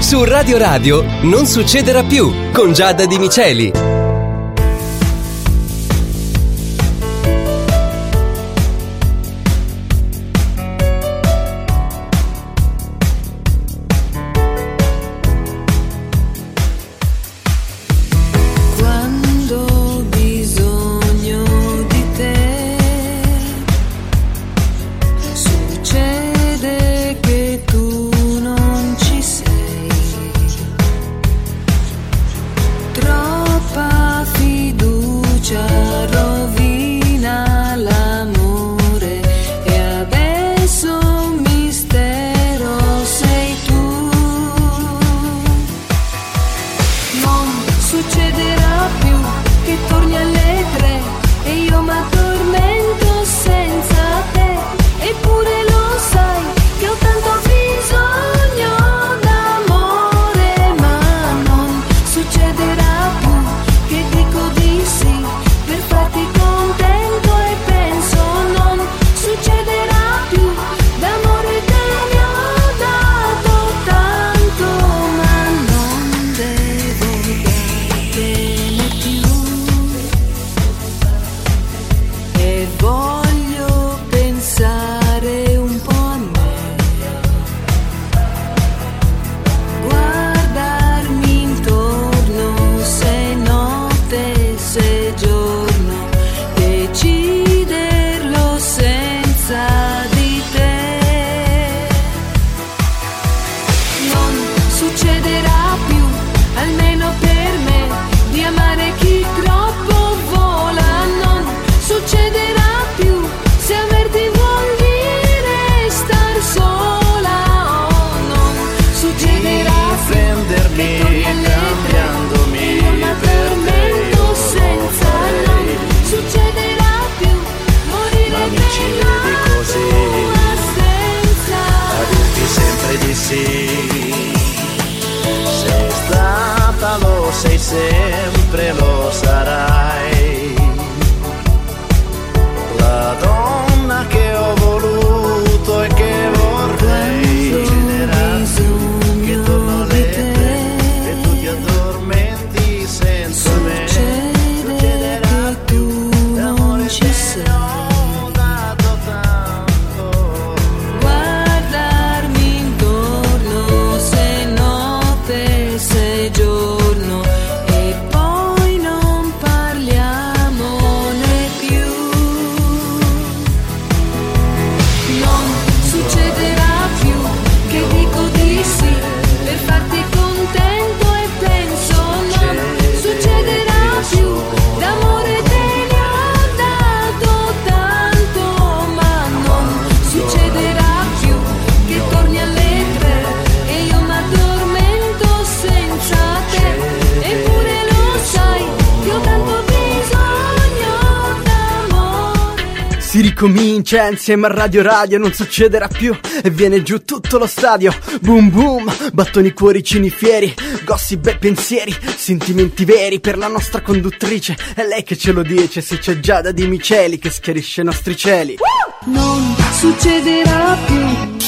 Su Radio Radio non succederà più con Giada Di Miceli. Comincia insieme a Radio Radio, non succederà più. E viene giù tutto lo stadio. Boom boom, battoni cuoricini fieri Gossip e pensieri, sentimenti veri Per la nostra conduttrice. È lei che ce lo dice Se c'è Giada di Miceli che schiarisce i nostri cieli. Non succederà più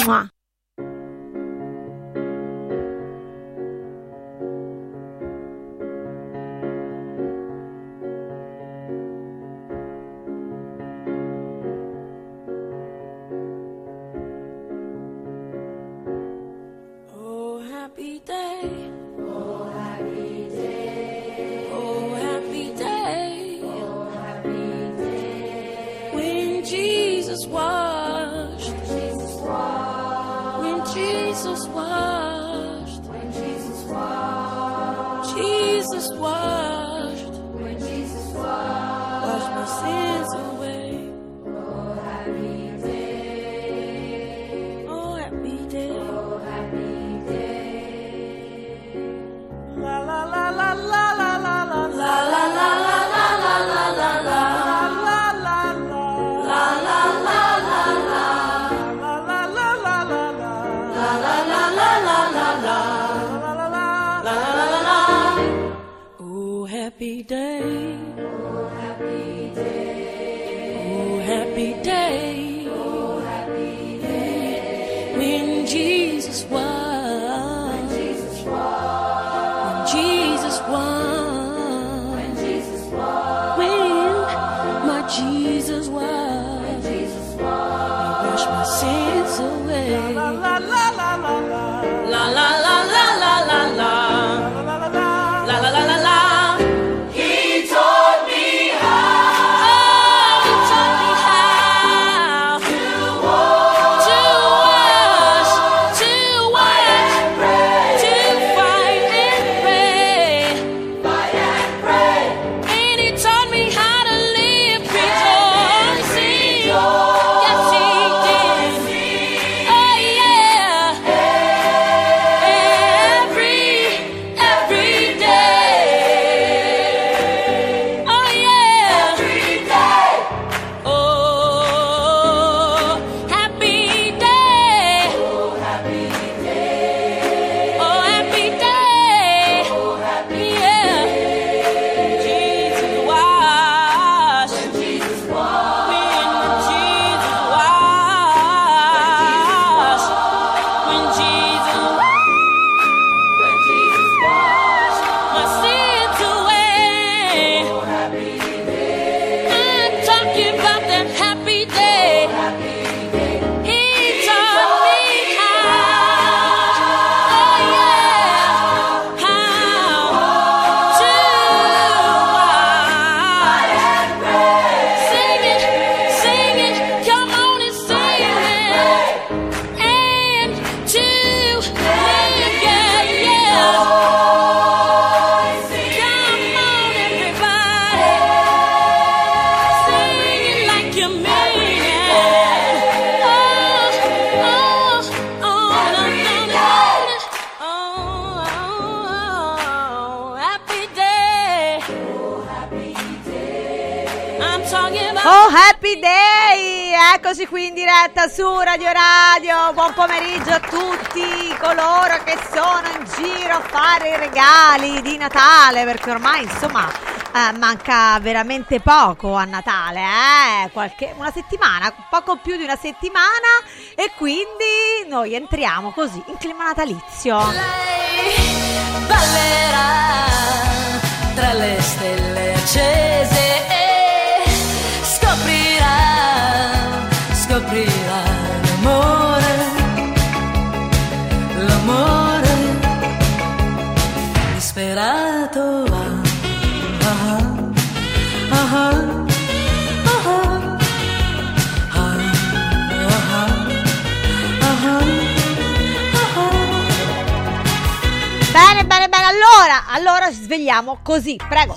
regali di Natale, perché ormai insomma eh, manca veramente poco a Natale, eh? Qualche, una settimana, poco più di una settimana e quindi noi entriamo così in clima natalizio. Lei ballerà tra le stelle accese Allora, allora ci svegliamo così, prego.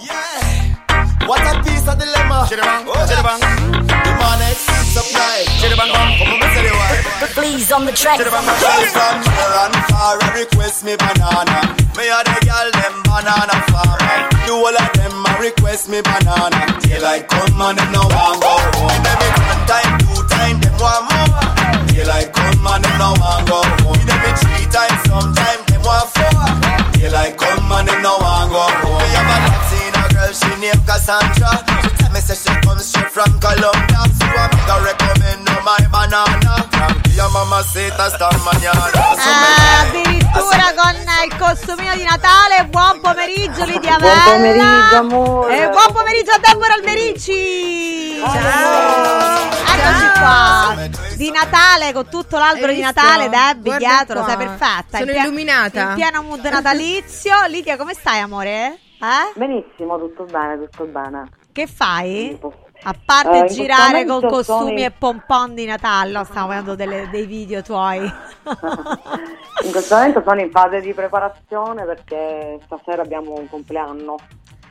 What a piece of dilemma. Chiribang, chiribang. The man is supply. Chiribang, come on, say the word. Please on the track. Chiribang, girl from near and far, a request me banana. Me a the girl them banana farm. You all of them a request me banana. Daylight come and them no want go home. Them it one time, two time, them want more. Daylight come and them no want go home. Them it three times, sometime them want four. Daylight come and them no want go home. Me have a Latina girl, she named Cassandra. Say she comes straight from Colombia. So I make her recommend no my banana. Your mama say sta Ah, addirittura con il costumino di Natale. Buon pomeriggio, Lidia Buon pomeriggio, amore. E buon pomeriggio a Deborah Alberici. Ciao. Eccoci qua. Di Natale con tutto l'albero di? Natale, Debbie, Guarda dietro, qua. sei perfetta. Sono In illuminata. In pieno mood natalizio. Lidia, come stai, amore? Eh? Benissimo, tutto bene, tutto bene. Che fai? A parte in girare con costumi sono e pompon di Natale, no, stiamo vedendo delle- dei video tuoi. In questo momento sono in fase di preparazione perché stasera abbiamo un compleanno.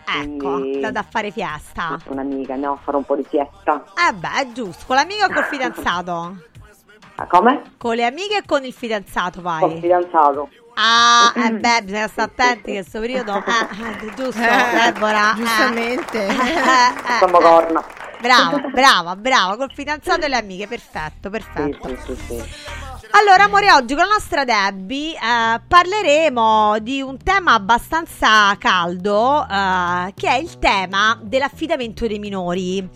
ecco, da, da fare fiesta. Un'amica, andiamo a fare un po' di fiesta. Eh beh, è giusto. Con l'amica o col fidanzato? Ah, come? Con le amiche e con il fidanzato Col vai? fidanzato. Ah, eh beh, bisogna stare attenti che questo periodo... Eh, eh, giusto, Deborah? eh. Giustamente. Eh, eh, Siamo eh. corna. Brava, brava, brava, col fidanzato e le amiche, perfetto, perfetto. sì, sì, sì. Allora, amore, oggi con la nostra Debbie eh, parleremo di un tema abbastanza caldo, eh, che è il tema dell'affidamento dei minori. Eh,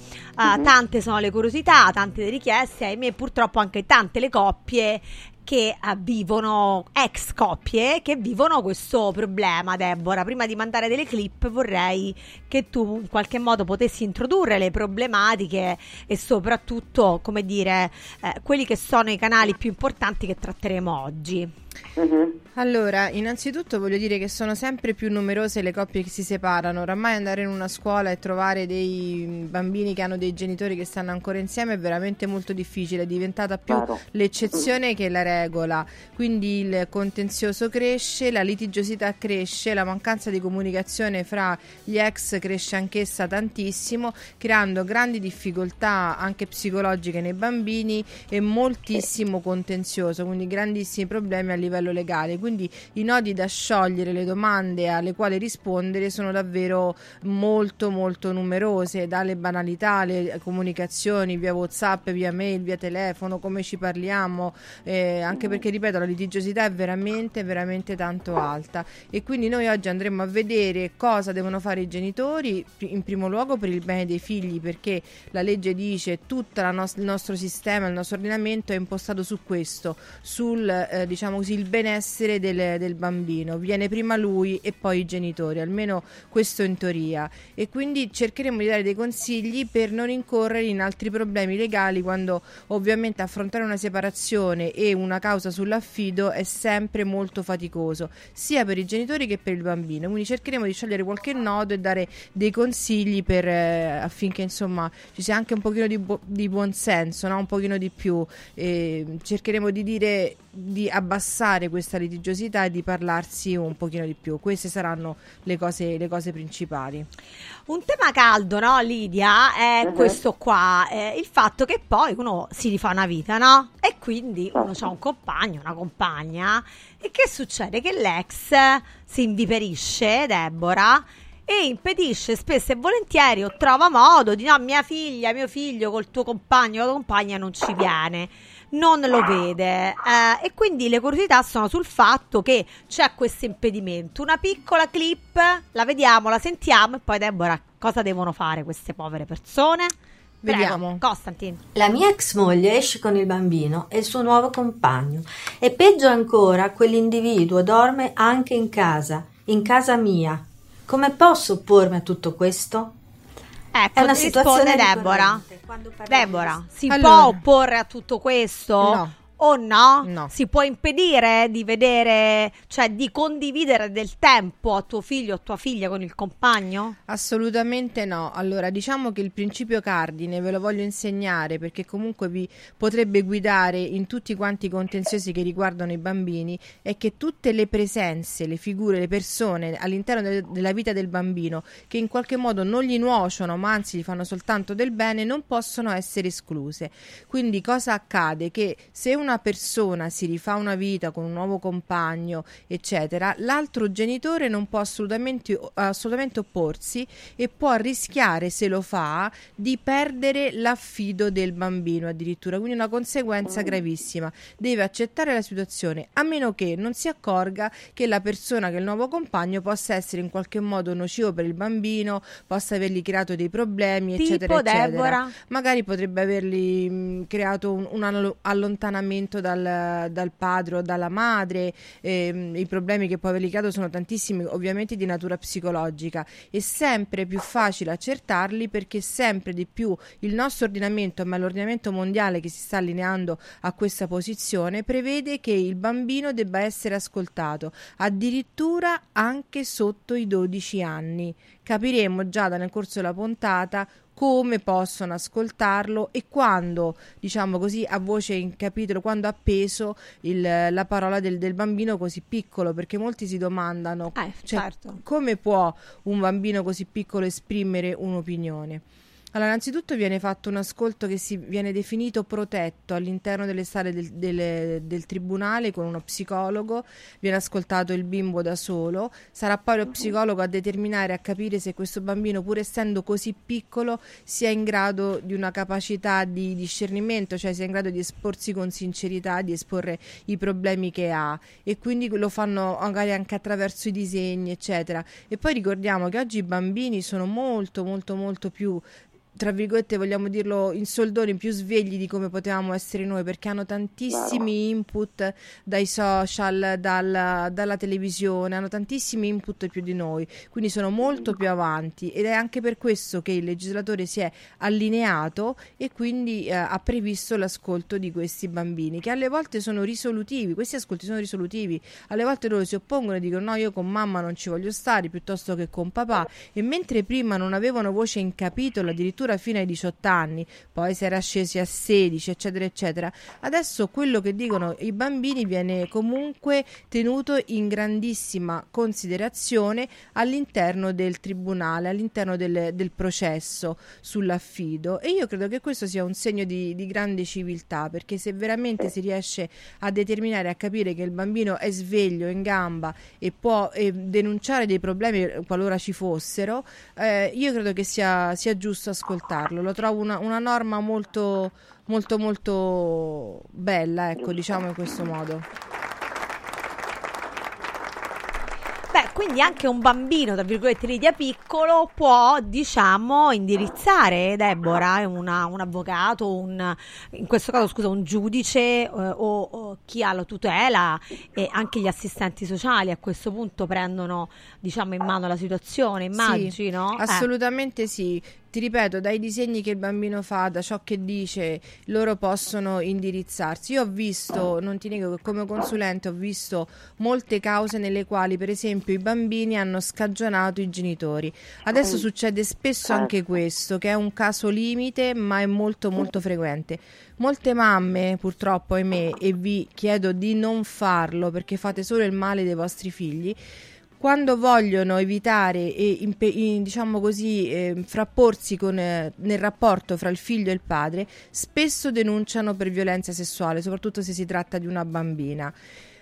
Tante sono le curiosità, tante le richieste, ahimè purtroppo anche tante le coppie che eh, vivono, ex coppie, che vivono questo problema, Deborah. Prima di mandare delle clip vorrei che tu in qualche modo potessi introdurre le problematiche e soprattutto, come dire, eh, quelli che sono i canali più importanti che tratteremo oggi. Mhm. Allora, innanzitutto voglio dire che sono sempre più numerose le coppie che si separano. Oramai andare in una scuola e trovare dei bambini che hanno dei genitori che stanno ancora insieme è veramente molto difficile, è diventata più l'eccezione che la regola. Quindi il contenzioso cresce, la litigiosità cresce, la mancanza di comunicazione fra gli ex cresce anch'essa tantissimo, creando grandi difficoltà anche psicologiche nei bambini e moltissimo contenzioso, quindi grandissimi problemi a livello legale. Quindi i nodi da sciogliere, le domande alle quali rispondere sono davvero molto molto numerose, dalle banalità alle comunicazioni via WhatsApp, via mail, via telefono, come ci parliamo, eh, anche perché ripeto la litigiosità è veramente veramente tanto alta e quindi noi oggi andremo a vedere cosa devono fare i genitori in primo luogo per il bene dei figli perché la legge dice tutto il nostro sistema, il nostro ordinamento è impostato su questo, sul eh, diciamo così il benessere del, del bambino, viene prima lui e poi i genitori, almeno questo in teoria. E quindi cercheremo di dare dei consigli per non incorrere in altri problemi legali quando ovviamente affrontare una separazione e una causa sull'affido è sempre molto faticoso sia per i genitori che per il bambino. Quindi cercheremo di scegliere qualche nodo e dare dei consigli per, eh, affinché insomma ci sia anche un pochino di, bu- di buon senso no? un pochino di più. E cercheremo di dire di abbassare questa litigiosità e di parlarsi un pochino di più queste saranno le cose, le cose principali Un tema caldo, no, Lidia, è Mhm. questo qua, eh, il fatto che poi uno si rifà una vita, no? E quindi uno Certo. ha un compagno, una compagna, e che succede? Che l'ex si inviperisce, Deborah, e impedisce spesso e volentieri o trova modo di no, mia figlia, mio figlio col tuo compagno, la compagna non ci viene. Non lo vede eh, e quindi le curiosità sono sul fatto che c'è questo impedimento. Una piccola clip, la vediamo, la sentiamo e poi Deborah, cosa devono fare queste povere persone? Prego, Vediamo. Costantin. La mia ex moglie esce con il bambino e il suo nuovo compagno. E peggio ancora, quell'individuo dorme anche in casa, in casa mia. Come posso oppormi a tutto questo? Ecco, È una situazione risponde Deborah. ricorrente. Quando parliamo Deborah, di- si Allora. può opporre a tutto questo? No. O no? No. Si può impedire di vedere, cioè di condividere del tempo a tuo figlio o a tua figlia con il compagno? Assolutamente no. Allora, diciamo che il principio cardine ve lo voglio insegnare perché comunque vi potrebbe guidare in tutti quanti i contenziosi che riguardano i bambini è che tutte le presenze, le figure, le persone all'interno de- della vita del bambino che in qualche modo non gli nuociono, ma anzi gli fanno soltanto del bene, non possono essere escluse. Quindi cosa accade? Che se una persona si rifà una vita con un nuovo compagno, eccetera, l'altro genitore non può assolutamente, assolutamente opporsi e può rischiare, se lo fa, di perdere l'affido del bambino addirittura. Quindi una conseguenza gravissima. Deve accettare la situazione, a meno che non si accorga che la persona, che il nuovo compagno, possa essere in qualche modo nocivo per il bambino, possa avergli creato dei problemi, eccetera, Tipo eccetera Deborah? magari potrebbe avergli mh, creato un, un allo- allontanamento dal, dal padre o dalla madre. ehm, I problemi che può avergli creato sono tantissimi, ovviamente di natura psicologica. È sempre più facile accertarli perché sempre di più il nostro ordinamento, ma l'ordinamento mondiale che si sta allineando a questa posizione, prevede che il bambino debba essere ascoltato addirittura anche sotto i 12 anni. Capiremo già nel corso della puntata come possono ascoltarlo e quando, diciamo così, a voce in capitolo, quando ha peso il- la parola del, del bambino così piccolo, perché molti si domandano Eh, cioè, certo. come può un bambino così piccolo esprimere un'opinione. Allora, innanzitutto viene fatto un ascolto che si viene definito protetto all'interno delle sale del, del- del tribunale con uno psicologo, viene ascoltato il bimbo da solo, sarà poi lo psicologo a determinare, a capire se questo bambino, pur essendo così piccolo, sia in grado di una capacità di discernimento, cioè sia in grado di esporsi con sincerità, di esporre i problemi che ha. E quindi lo fanno magari anche attraverso i disegni, eccetera. E poi ricordiamo che oggi i bambini sono molto, molto, molto più tra virgolette vogliamo dirlo in soldoni più svegli di come potevamo essere noi perché hanno tantissimi input dai social, dalla, dalla televisione, hanno tantissimi input più di noi, quindi sono molto più avanti. Ed è anche per questo che il legislatore si è allineato e quindi eh, ha previsto l'ascolto di questi bambini che alle volte sono risolutivi, questi ascolti sono risolutivi, alle volte loro si oppongono e dicono no io con mamma non ci voglio stare piuttosto che con papà e mentre prima non avevano voce in capitolo addirittura fino ai 18 anni, poi si era scesi a 16 eccetera eccetera, adesso quello che dicono i bambini viene comunque tenuto in grandissima considerazione all'interno del tribunale, all'interno del, del processo sull'affido. E io credo che questo sia un segno di, di grande civiltà perché se veramente si riesce a determinare, a capire che il bambino è sveglio, in gamba e può eh, denunciare dei problemi qualora ci fossero, eh, io credo che sia, sia giusto ascoltarlo. Lo trovo una, una norma molto, molto, molto bella, ecco, diciamo in questo modo. Beh, quindi anche un bambino, tra virgolette, di dia piccolo può, diciamo, indirizzare Deborah, una- un avvocato, un, in questo caso, scusa, un giudice eh, o, o chi ha la tutela e anche gli assistenti sociali a questo punto prendono, diciamo, in mano la situazione, immagino. Sì, Eh. assolutamente sì. Ti ripeto, dai disegni che il bambino fa, da ciò che dice, loro possono indirizzarsi. Io ho visto, non ti nego che come consulente ho visto molte cause nelle quali, per esempio, i bambini hanno scagionato i genitori. Adesso succede spesso anche questo, che è un caso limite, ma è molto molto frequente. Molte mamme, purtroppo, ahimè, e vi chiedo di non farlo perché fate solo il male dei vostri figli quando vogliono evitare e impe- in- diciamo così eh, frapporsi con, eh, nel rapporto fra il figlio e il padre spesso denunciano per violenza sessuale soprattutto se si tratta di una bambina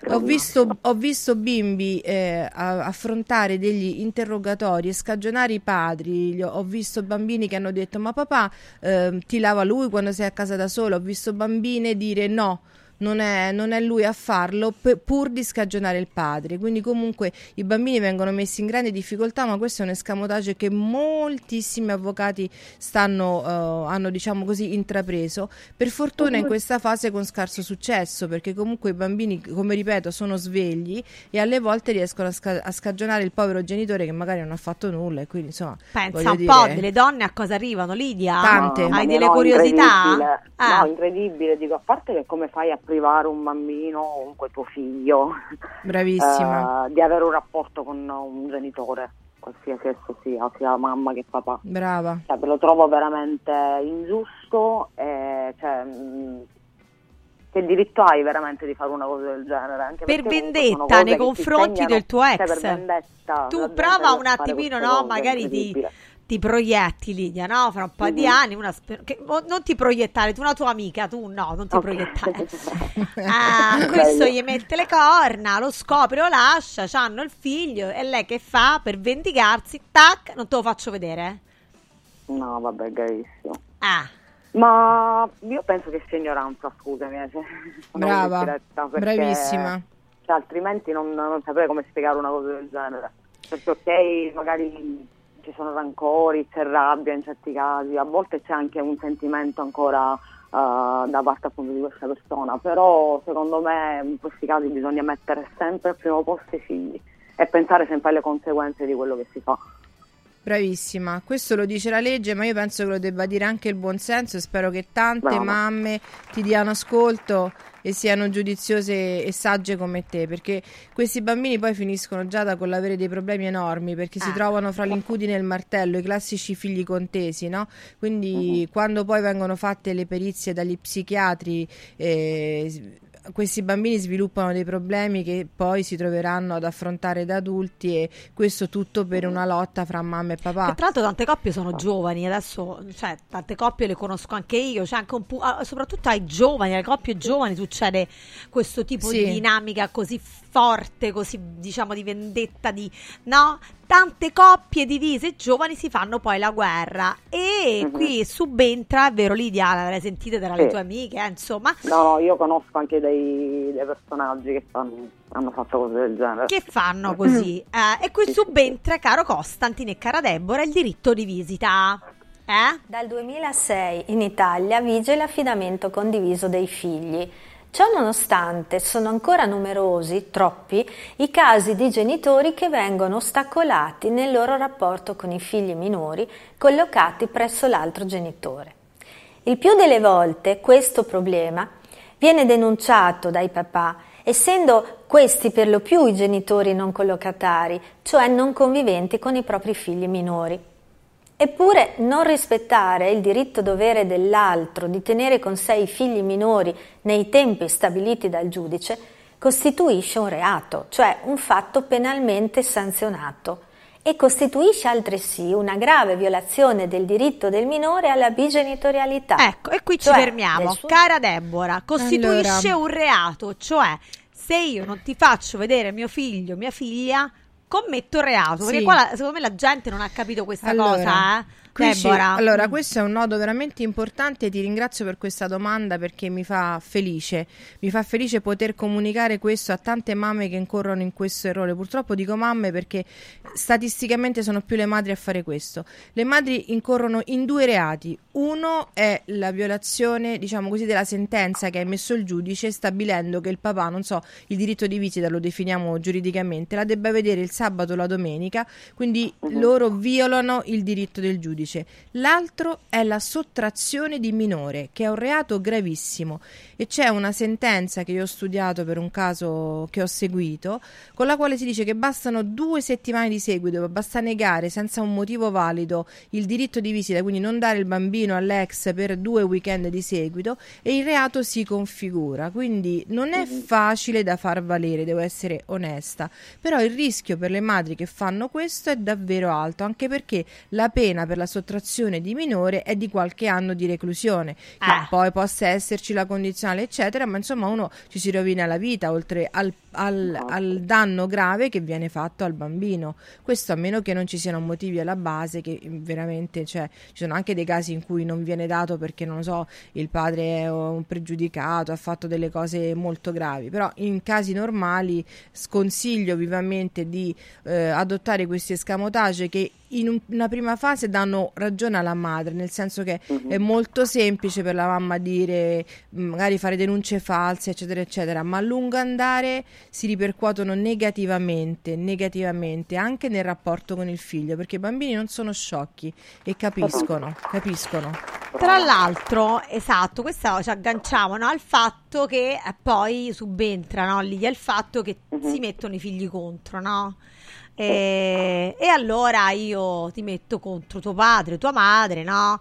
Ho visto, ho visto bimbi eh, affrontare degli interrogatori e scagionare i padri. Ho, visto bambini che hanno detto: Ma papà ehm, ti lava lui quando sei a casa da solo. Ho visto bambine dire no. Non è, non è lui a farlo pe- pur di scagionare il padre. Quindi, comunque, i bambini vengono messi in grande difficoltà. Ma questo è un escamotage che moltissimi avvocati stanno, eh, hanno, diciamo così, intrapreso. Per fortuna, in questa fase con scarso successo, perché comunque i bambini, come ripeto, sono svegli e alle volte riescono a, sca- a scagionare il povero genitore che magari non ha fatto nulla. E quindi, insomma, Pensa un dire- po' delle donne a cosa arrivano, Lidia? Tante. Mamma Hai delle no, curiosità? incredibile. Ah. No, incredibile, dico, a parte che come fai a privare un bambino o comunque tuo figlio eh, di avere un rapporto con un genitore, qualsiasi esso sia, sia mamma che papà. Brava. Cioè, lo trovo veramente ingiusto e cioè, mh, che diritto hai veramente di fare una cosa del genere? Anche Per vendetta nei confronti del tuo cioè, ex. per vendetta, Tu prova un attimino, no? Magari ti. Ti proietti, Lidia, no? Fra un po' di Mhm. anni, una spe- che- oh, non ti proiettare, tu una tua amica, tu no, non ti Ok. proiettare. Ah, questo Bello. gli mette le corna, lo scopre, lo lascia, hanno il figlio e lei che fa per vendicarsi? Tac, non te lo faccio vedere. No, vabbè, gravissimo. Ah, Ma io penso che sia ignoranza, scusami. se- sono Brava. perché, Bravissima. Cioè, altrimenti non, non saprei come spiegare una cosa del genere. Perché ok, magari ci sono rancori, c'è rabbia in certi casi, a volte c'è anche un sentimento ancora eh, da parte appunto di questa persona, però secondo me in questi casi bisogna mettere sempre al primo posto i figli e pensare sempre alle conseguenze di quello che si fa. Bravissima, questo lo dice la legge, ma io penso che lo debba dire anche il buonsenso e spero che tante Brava. mamme ti diano ascolto e siano giudiziose e sagge come te, perché questi bambini poi finiscono già da con l'avere dei problemi enormi, perché si Ah. trovano fra l'incudine e il martello, i classici figli contesi, no? Quindi quando poi vengono fatte le perizie dagli psichiatri, eh, questi bambini sviluppano dei problemi che poi si troveranno ad affrontare da adulti e questo tutto per una lotta fra mamma e papà. Che tra l'altro tante coppie sono giovani, adesso, cioè, tante coppie le conosco anche io, c'è anche un pu- ah, soprattutto ai giovani, alle coppie giovani succede questo tipo Sì. di dinamica così forte, così diciamo di vendetta, di no? Tante coppie divise giovani si fanno poi la guerra e Mhm. qui subentra, è vero Lidia, l'avrai sentita tra le Sì. tue amiche, eh, insomma, No, no, io conosco anche dei, dei personaggi che fanno- hanno fatto cose del genere. che fanno così. Eh, e qui Sì, sì, subentra, caro Costantine e cara Deborah, il diritto di visita. Eh? Dal 2006 in Italia vige l'affidamento condiviso dei figli. Ciò nonostante sono ancora numerosi, troppi, i casi di genitori che vengono ostacolati nel loro rapporto con i figli minori collocati presso l'altro genitore. Il più delle volte questo problema viene denunciato dai papà, essendo questi per lo più i genitori non collocatari, cioè non conviventi con i propri figli minori. Eppure non rispettare il diritto-dovere dell'altro di tenere con sé i figli minori nei tempi stabiliti dal giudice costituisce un reato, cioè un fatto penalmente sanzionato e costituisce altresì una grave violazione del diritto del minore alla bigenitorialità. Ecco, e qui ci Cioè, fermiamo. del suo- Cara Deborah, costituisce Allora. un reato, cioè se io non ti faccio vedere mio figlio, mia figlia, commetto reato. Perché Sì. qua la- secondo me la gente non ha capito questa Allora, cosa, eh? Qui ci- Deborah. allora, Mm. questo è un nodo veramente importante. Ti ringrazio per questa domanda perché mi fa felice. Mi fa felice poter comunicare questo a tante mamme che incorrono in questo errore. Purtroppo dico mamme perché statisticamente sono più le madri a fare questo. Le madri incorrono in due reati. Uno è la violazione, diciamo così, della sentenza che ha emesso il giudice stabilendo che il papà, non so, il diritto di visita lo definiamo giuridicamente, la debba vedere il sabato o la domenica, quindi loro violano il diritto del giudice. L'altro è la sottrazione di minore, che è un reato gravissimo e c'è una sentenza che io ho studiato per un caso che ho seguito, con la quale si dice che bastano due settimane di seguito, basta negare senza un motivo valido il diritto di visita, quindi non dare il bambino all'ex per due weekend di seguito e il reato si configura. Quindi non è facile da far valere, devo essere onesta, però il rischio per le madri che fanno questo è davvero alto, anche perché la pena per la sottrazione di minore è di qualche anno di reclusione. Che Eh. Poi possa esserci la condizionale, eccetera, ma insomma uno ci si rovina la vita oltre al, al, al danno grave che viene fatto al bambino. Questo a meno che non ci siano motivi alla base, che mm, veramente cioè, ci sono anche dei casi in cui non viene dato perché non lo so, il padre è un pregiudicato, ha fatto delle cose molto gravi, però in casi normali sconsiglio vivamente di eh, adottare questi escamotage che in un- una prima fase danno ragione alla madre, nel senso che è molto semplice per la mamma dire mh, magari fare denunce false, eccetera, eccetera, ma a lungo andare si ripercuotono negativamente, negativamente anche nel rapporto con il figlio, perché i bambini non sono sciocchi e capiscono, capiscono. Tra l'altro, esatto, questo ci agganciamo no, al fatto che eh, poi subentra no, lì il fatto che si mettono i figli contro, no? E, e allora io ti metto contro tuo padre, tua madre, no?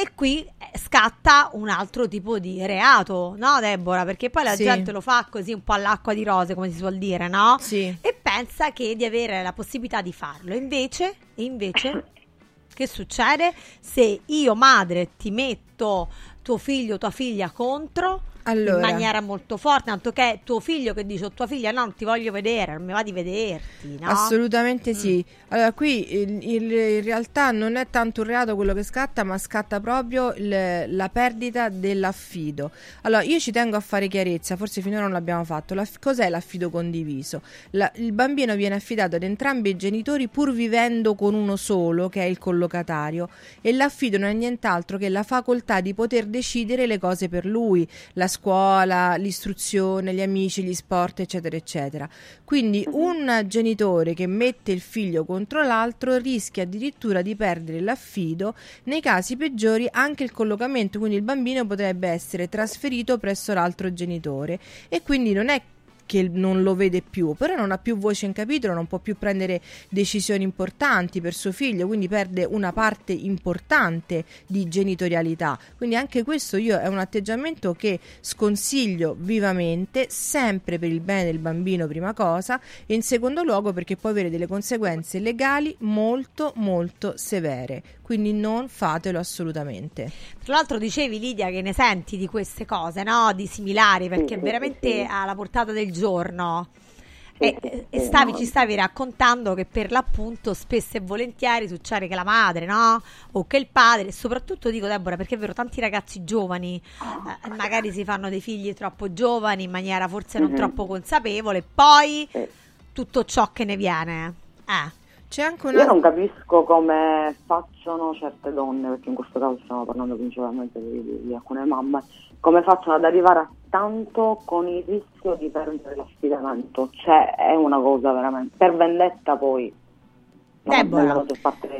E qui eh, scatta un altro tipo di reato, no, Deborah? Perché poi la Sì. gente lo fa così un po' all'acqua di rose, come si suol dire, no? Sì. E pensa che di avere la possibilità di farlo. Invece, invece che succede se io madre ti metto tuo figlio o tua figlia contro Allora. in maniera molto forte, tanto che è tuo figlio che dice o tua figlia no, non ti voglio vedere, non mi va di vederti, no? Assolutamente sì. Allora, qui il- in realtà non è tanto un reato quello che scatta, ma scatta proprio il- la perdita dell'affido. Allora, io ci tengo a fare chiarezza, forse finora non l'abbiamo fatto. L'aff- cos'è l'affido condiviso? La- il bambino viene affidato ad entrambi i genitori pur vivendo con uno solo, che è il collocatario, e l'affido non è nient'altro che la facoltà di poter decidere le cose per lui, la scuola, l'istruzione, gli amici, gli sport, eccetera, eccetera. Quindi un genitore che mette il figlio contro l'altro rischia addirittura di perdere l'affido, nei casi peggiori anche il collocamento, quindi il bambino potrebbe essere trasferito presso l'altro genitore e quindi non è che non lo vede più, però non ha più voce in capitolo, non può più prendere decisioni importanti per suo figlio, quindi perde una parte importante di genitorialità. Quindi anche questo io è un atteggiamento che sconsiglio vivamente, sempre per il bene del bambino prima cosa e in secondo luogo perché può avere delle conseguenze legali molto molto severe. Quindi non fatelo assolutamente. Tra l'altro dicevi Lidia che ne senti di queste cose, no? Di similari, perché Sì, veramente sì. alla portata del giorno. E, e stavi, ci stavi raccontando che per l'appunto spesso e volentieri succede che la madre, no? O che il padre, e soprattutto dico Deborah, perché è vero, tanti ragazzi giovani eh, magari si fanno dei figli troppo giovani in maniera forse non Mhm. troppo consapevole, poi tutto ciò che ne viene. Eh. C'è anche Io una non capisco come facciano certe donne, perché in questo caso stiamo parlando principalmente di, di- di alcune mamme, come facciano ad arrivare a tanto con il rischio di perdere l'affidamento. Cioè, è una cosa veramente... Per vendetta poi. Deborah.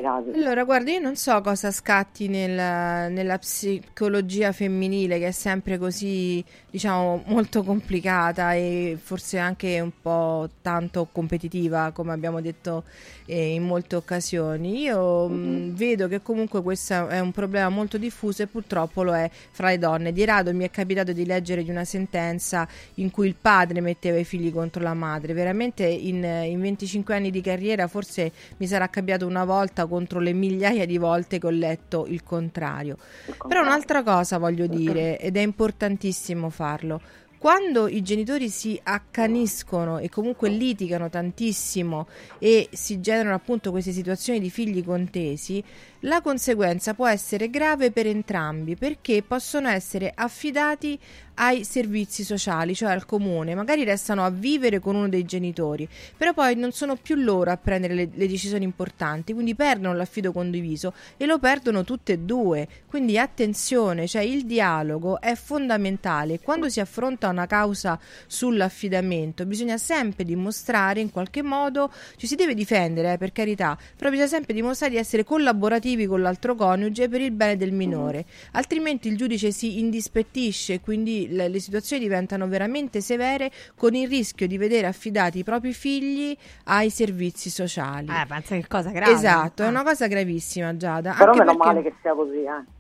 nella. Allora, guarda, io non so cosa scatti nel- nella psicologia femminile, che è sempre così, diciamo, molto complicata e forse anche un po' tanto competitiva, come abbiamo detto eh, in molte occasioni. Io mh, vedo che comunque questo è un problema molto diffuso e purtroppo lo è fra le donne. Di rado mi è capitato di leggere di una sentenza in cui il padre metteva i figli contro la madre. Veramente in, in 25 anni di carriera forse mi sarà cambiato una volta contro le migliaia di volte che ho letto il contrario. Però un'altra cosa voglio dire, ed è importantissimo farlo. Quando i genitori si accaniscono e comunque litigano tantissimo e si generano appunto queste situazioni di figli contesi, la conseguenza può essere grave per entrambi perché possono essere affidati ai servizi sociali, cioè al comune, magari restano a vivere con uno dei genitori, però poi non sono più loro a prendere le, le decisioni importanti, quindi perdono l'affido condiviso e lo perdono tutte e due. Quindi attenzione, cioè il dialogo è fondamentale. Quando si affronta una causa sull'affidamento, bisogna sempre dimostrare in qualche modo, ci si deve difendere, eh, per carità, però bisogna sempre dimostrare di essere collaborativi con l'altro coniuge per il bene del minore, altrimenti il giudice si indispettisce e quindi le, le situazioni diventano veramente severe con il rischio di vedere affidati i propri figli ai servizi sociali. Eh, pensa che cosa grave. Esatto, è Ah. una cosa gravissima, Giada. Però anche meno perché- male che sia così, eh.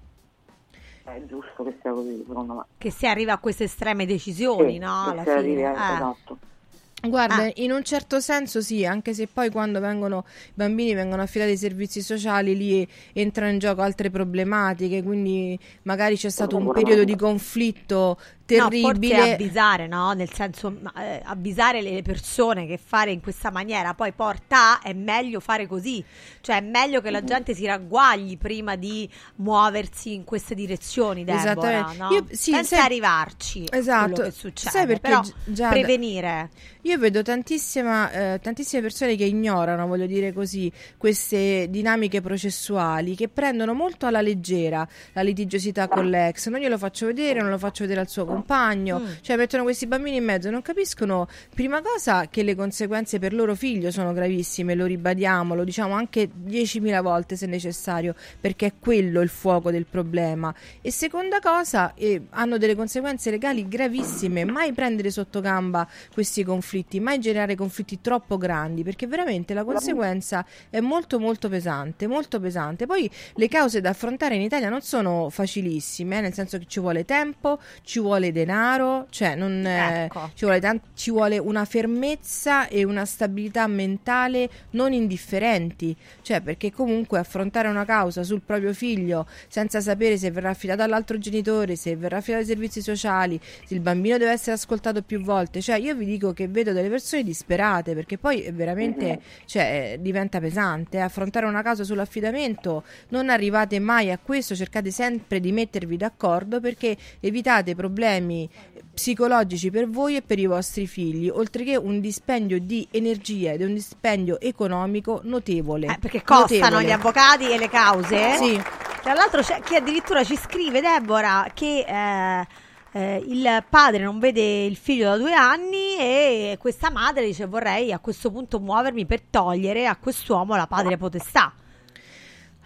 È giusto che sia così, secondo me. Che si arriva a queste estreme decisioni, Sì, no? che Alla si arrivi, fine. eh, Eh. esatto. Guarda, Ah. in un certo senso sì, anche se poi quando vengono i bambini vengono affidati ai servizi sociali, lì entrano in gioco altre problematiche, quindi magari c'è stato un periodo di conflitto No, forse terribile. avvisare, no? Nel senso, eh, avvisare le persone che fare in questa maniera poi porta è meglio fare così. Cioè, è meglio che la gente si ragguagli prima di muoversi in queste direzioni, Deborah, Esattamente. no? Io- sì, Senza sai- arrivarci a Esatto. quello che succede. Sai perché, Però Gi- Giada- prevenire. Io vedo tantissima, eh, tantissime persone che ignorano, voglio dire così, queste dinamiche processuali che prendono molto alla leggera la litigiosità con l'ex. Non glielo faccio vedere, non lo faccio vedere al suo compagno, Mm. cioè mettono questi bambini in mezzo, non capiscono prima cosa che le conseguenze per loro figlio sono gravissime, lo ribadiamo, lo diciamo anche 10.000 volte se necessario, perché è quello il fuoco del problema. E seconda cosa, eh, hanno delle conseguenze legali gravissime, mai prendere sotto gamba questi conflitti, mai generare conflitti troppo grandi, perché veramente la conseguenza è molto molto pesante, molto pesante. Poi le cause da affrontare in Italia non sono facilissime, eh, nel senso che ci vuole tempo, ci vuole denaro, cioè non, eh, Ecco. ci, vuole tan- ci vuole una fermezza e una stabilità mentale non indifferenti, cioè perché comunque affrontare una causa sul proprio figlio senza sapere se verrà affidato all'altro genitore, se verrà affidato ai servizi sociali, se il bambino deve essere ascoltato più volte, cioè io vi dico che vedo delle persone disperate perché poi veramente cioè, eh, diventa pesante eh, affrontare una causa sull'affidamento, non arrivate mai a questo, cercate sempre di mettervi d'accordo perché evitate problemi psicologici per voi e per i vostri figli, oltre che un dispendio di energia ed un dispendio economico notevole. Eh, perché costano Notevole. gli avvocati e le cause. Sì. Tra l'altro c'è chi addirittura ci scrive, Deborah, che eh, eh, il padre non vede il figlio da due anni e questa madre dice vorrei a questo punto muovermi per togliere a quest'uomo la padre potestà.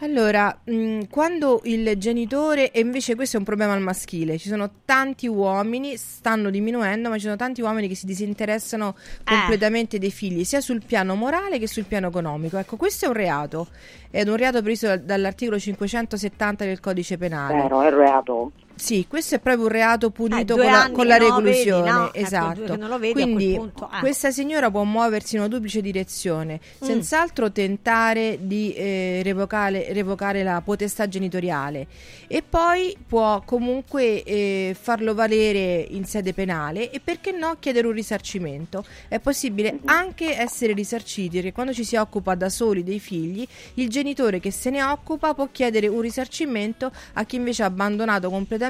Allora, mh, quando il genitore, e invece questo è un problema al maschile, ci sono tanti uomini, stanno diminuendo, ma ci sono tanti uomini che si disinteressano completamente dei figli, sia sul piano morale che sul piano economico. Ecco, questo è un reato, è un reato previsto dal- dall'articolo 570 del codice penale. Vero, è reato. Sì, questo è proprio un reato punito Eh, con la, con la vedi, reclusione. no? Ecco, Esatto. due che non lo vedi, Quindi punto, eh. questa signora può muoversi in una duplice direzione, Mm. senz'altro tentare di eh, revocare, revocare la potestà genitoriale e poi può comunque eh, farlo valere in sede penale e perché no chiedere un risarcimento. È possibile anche essere risarciti perché quando ci si occupa da soli dei figli, il genitore che se ne occupa può chiedere un risarcimento a chi invece ha abbandonato completamente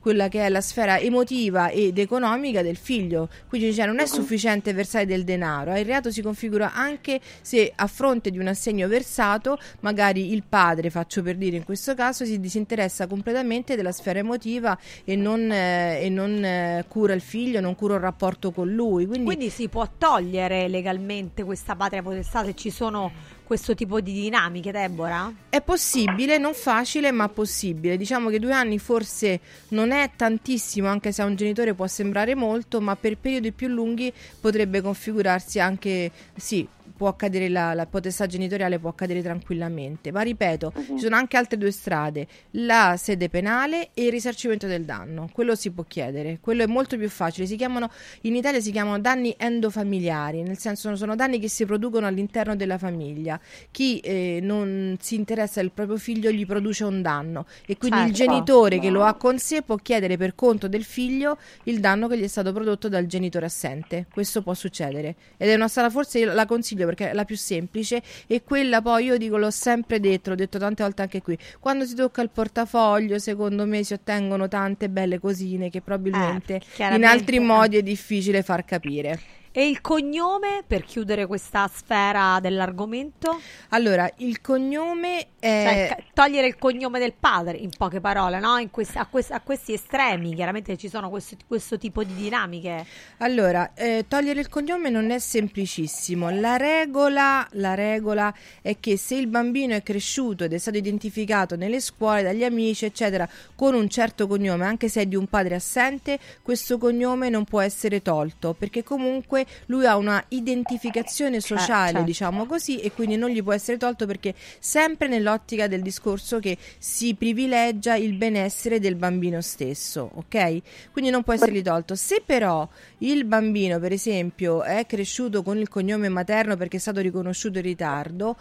quella che è la sfera emotiva ed economica del figlio. Quindi cioè, non è sufficiente versare del denaro, eh, il reato si configura anche se a fronte di un assegno versato, magari il padre, faccio per dire in questo caso, si disinteressa completamente della sfera emotiva e non, eh, e non, eh, cura il figlio, non cura il rapporto con lui. Quindi, Quindi si può togliere legalmente questa patria potestà se ci sono questo tipo di dinamiche, Deborah? È possibile, non facile, ma possibile. Diciamo che due anni forse non è tantissimo, anche se a un genitore può sembrare molto, ma per periodi più lunghi potrebbe configurarsi anche, sì, può accadere la, la potestà genitoriale può accadere tranquillamente. Ma ripeto, ci sono anche altre due strade: la sede penale e il risarcimento del danno. Quello si può chiedere, quello è molto più facile. Si chiamano in Italia si chiamano danni endofamiliari, nel senso sono danni che si producono all'interno della famiglia. Chi eh, non si interessa del proprio figlio gli produce un danno e quindi il Certo. genitore che lo ha con sé può chiedere per conto del figlio il danno che gli è stato prodotto dal genitore assente. Questo può succedere ed è una strada forse la consiglio perché è la più semplice e quella poi io dico l'ho sempre detto, l'ho detto tante volte anche qui. Quando si tocca il portafoglio, secondo me si ottengono tante belle cosine che probabilmente in chiaramente, altri eh. modi è difficile far capire. E il cognome per chiudere questa sfera dell'argomento? Allora, il cognome è Cioè, togliere il cognome del padre, in poche parole, no? In quest- a, quest- a questi estremi, chiaramente ci sono questo, questo tipo di dinamiche. Allora, eh, togliere il cognome non è semplicissimo. La regola, la regola è che se il bambino è cresciuto ed è stato identificato nelle scuole, dagli amici, eccetera, con un certo cognome, anche se è di un padre assente, questo cognome non può essere tolto, perché comunque lui ha una identificazione sociale, certo. diciamo così, e quindi non gli può essere tolto perché sempre nell'ottica del discorso che si privilegia il benessere del bambino stesso, ok? Quindi non può essergli tolto. Se però il bambino, per esempio, è cresciuto con il cognome materno perché è stato riconosciuto in ritardo,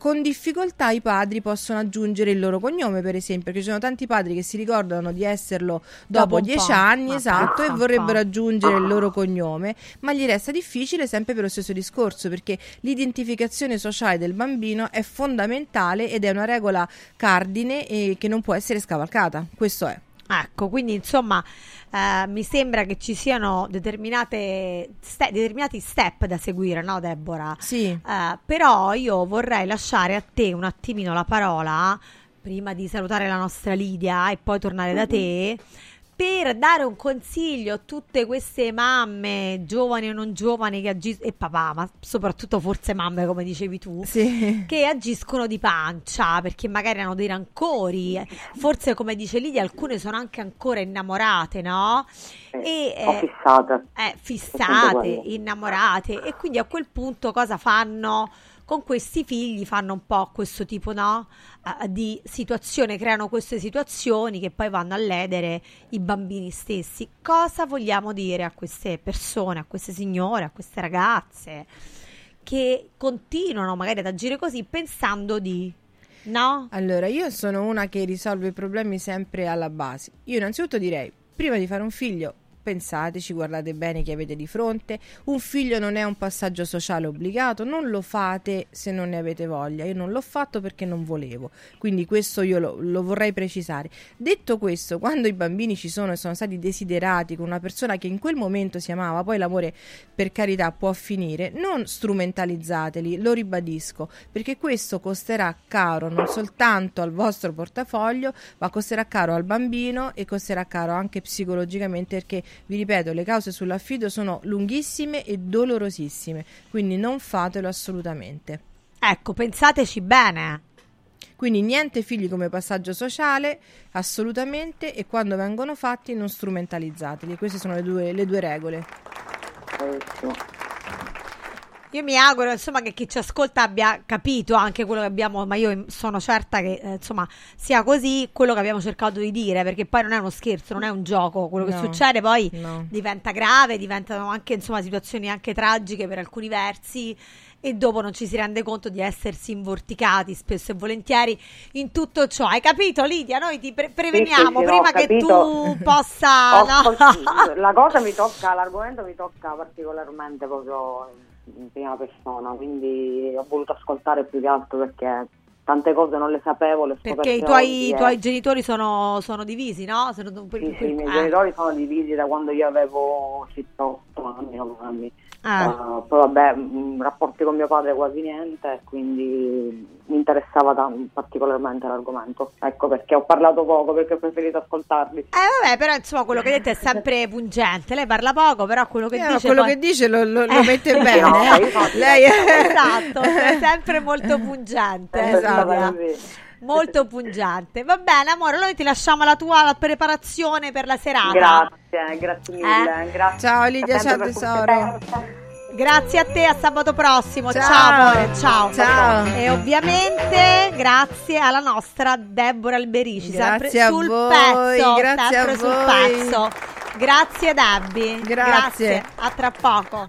con difficoltà i padri possono aggiungere il loro cognome, per esempio, perché ci sono tanti padri che si ricordano di esserlo Dopo dopo dieci anni, esatto, e vorrebbero aggiungere il loro cognome, ma gli resta difficile sempre per lo stesso discorso, perché l'identificazione sociale del bambino è fondamentale ed è una regola cardine e che non può essere scavalcata. Questo è. Ecco, quindi insomma eh, mi sembra che ci siano determinate ste- determinati step da seguire, no Deborah? Sì. Eh, però io vorrei lasciare a te un attimino la parola, prima di salutare la nostra Lidia e poi tornare da te, per dare un consiglio a tutte queste mamme, giovani o non giovani, che agiscono, e papà, ma soprattutto forse mamme, come dicevi tu, Sì. che agiscono di pancia perché magari hanno dei rancori. Forse, come dice Lidia, alcune sono anche ancora innamorate, no? E, Ho eh, fissate. eh, fissate, innamorate e quindi a quel punto cosa fanno? Con questi figli fanno un po' questo tipo no? Di situazione, creano queste situazioni che poi vanno a ledere i bambini stessi. Cosa vogliamo dire a queste persone, a queste signore, a queste ragazze che continuano magari ad agire così pensando di no? Allora, io sono una che risolve i problemi sempre alla base. Io innanzitutto direi, prima di fare un figlio, pensateci, guardate bene chi avete di fronte. Un figlio non è un passaggio sociale obbligato, non lo fate se non ne avete voglia. Io non l'ho fatto perché non volevo, quindi questo io lo, lo vorrei precisare. Detto questo, quando i bambini ci sono e sono stati desiderati con una persona che in quel momento si amava, poi l'amore per carità può finire, non strumentalizzateli, lo ribadisco, perché questo costerà caro non soltanto al vostro portafoglio, ma costerà caro al bambino e costerà caro anche psicologicamente perché vi ripeto, le cause sull'affido sono lunghissime e dolorosissime, quindi non fatelo assolutamente. Ecco, pensateci bene. Quindi niente figli come passaggio sociale, assolutamente, e quando vengono fatti non strumentalizzateli. Queste sono le due, le due regole. Bravissimo. Io mi auguro insomma che chi ci ascolta abbia capito anche quello che abbiamo, ma io sono certa che eh, insomma sia così quello che abbiamo cercato di dire, perché poi non è uno scherzo, non è un gioco, quello che No, succede poi no. diventa grave, diventano anche insomma situazioni anche tragiche per alcuni versi e dopo non ci si rende conto di essersi invorticati spesso e volentieri in tutto ciò. Hai capito Lidia? Noi ti pre- preveniamo sì, sì, prima che tu possa... No? la cosa mi tocca, l'argomento mi tocca particolarmente proprio in prima persona, quindi ho voluto ascoltare più che altro perché tante cose non le sapevo, le Perché i tuoi, e- tuoi genitori sono, sono divisi, no? Sono- Sì, sì, i miei eh. genitori sono divisi da quando io avevo 7-8 anni, 9 anni. Ah. Eh, poi vabbè, mh, rapporti con mio padre quasi niente, quindi mi interessava particolarmente l'argomento. Ecco perché ho parlato poco, perché ho preferito ascoltarli. Eh vabbè, però insomma quello che hai detto è sempre pungente. Lei parla poco, però quello che Eh, no, dice quello poi- che dice lo, lo- lo Eh. mette bene. no, eh. Lei è... Esatto, è sempre molto pungente. Esatto. Molto pungente. Va bene, amore, noi ti lasciamo la tua preparazione per la serata. Grazie, grazie mille. Eh? Grazie Ciao, Lidia, sempre ciao, tesoro. Grazie a te, a sabato prossimo. Ciao, Ciao. amore, ciao. Ciao. E ovviamente grazie alla nostra Deborah Alberici, sempre Grazie a sul voi, pezzo, grazie sempre a sul voi. pezzo. Grazie Debbie. Grazie. A tra poco.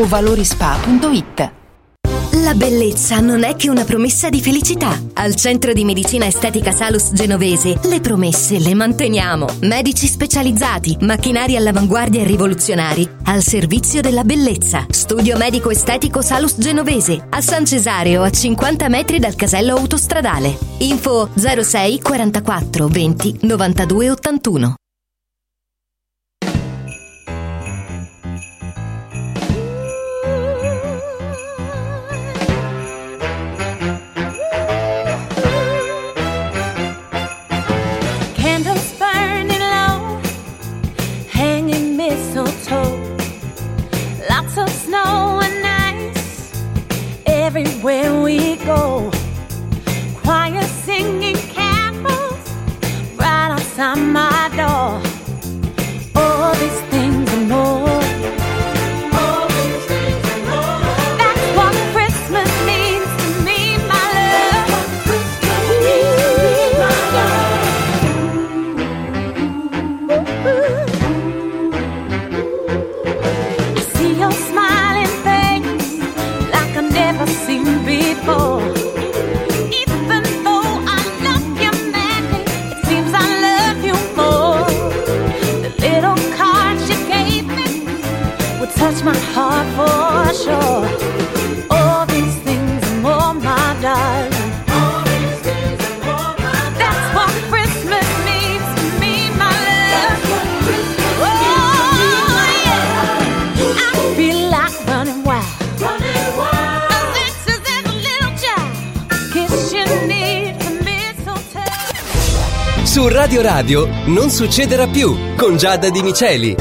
o valorispa.it. La bellezza non è che una promessa di felicità. Al Centro di Medicina Estetica Salus Genovese le promesse le manteniamo. Medici specializzati, macchinari all'avanguardia e rivoluzionari al servizio della bellezza. Studio medico estetico Salus Genovese a San Cesareo a 50 metri dal casello autostradale. Info 06 44 20 92 81. Radio non succederà più con Giada Di Miceli.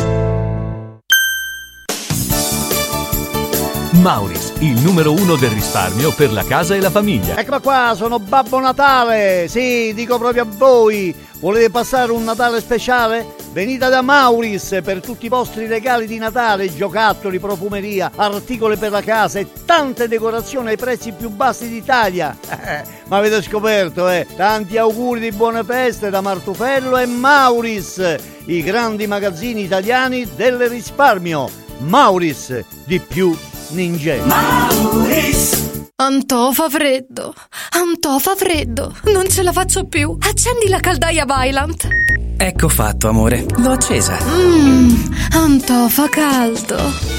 Mauris, il numero uno del risparmio per la casa e la famiglia. Eccola qua, sono Babbo Natale. Sì, dico proprio a voi. Volete passare un Natale speciale? Venite da Mauris per tutti i vostri regali di Natale, giocattoli, profumeria, articoli per la casa e tante decorazioni ai prezzi più bassi d'Italia. Ma avete scoperto, eh? Tanti auguri di buone feste da Martufello e Mauris, i grandi magazzini italiani del risparmio. Mauris, di più ninja. Antò fa freddo, Antò fa freddo, non ce la faccio più. Accendi la caldaia Vylant. Ecco fatto, amore. L'ho accesa. Mmm, Antò fa caldo.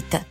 Кейта.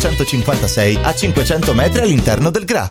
956 a 500 metri all'interno del GRA.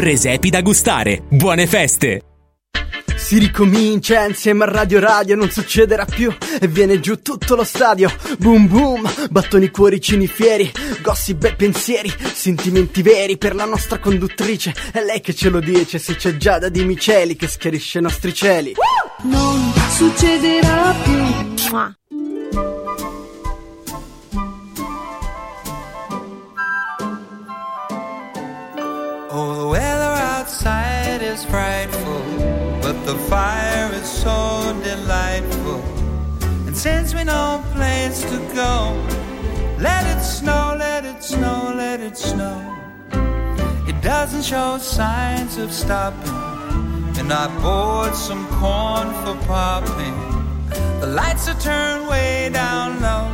Presepi da gustare. Buone feste! Si ricomincia insieme a Radio Radio, non succederà più e viene giù tutto lo stadio. Boom boom, battoni cuoricini fieri, gossip e pensieri, sentimenti veri per la nostra conduttrice. È lei che ce lo dice, se c'è Giada di Miceli che schiarisce i nostri cieli. Non succederà più. Oh, the weather outside is frightful, but the fire is so delightful. And since we no place to go, let it snow, let it snow, let it snow. It doesn't show signs of stopping, and I bought some corn for popping. The lights are turned way down low.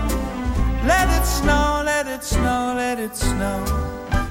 Let it snow, let it snow, let it snow.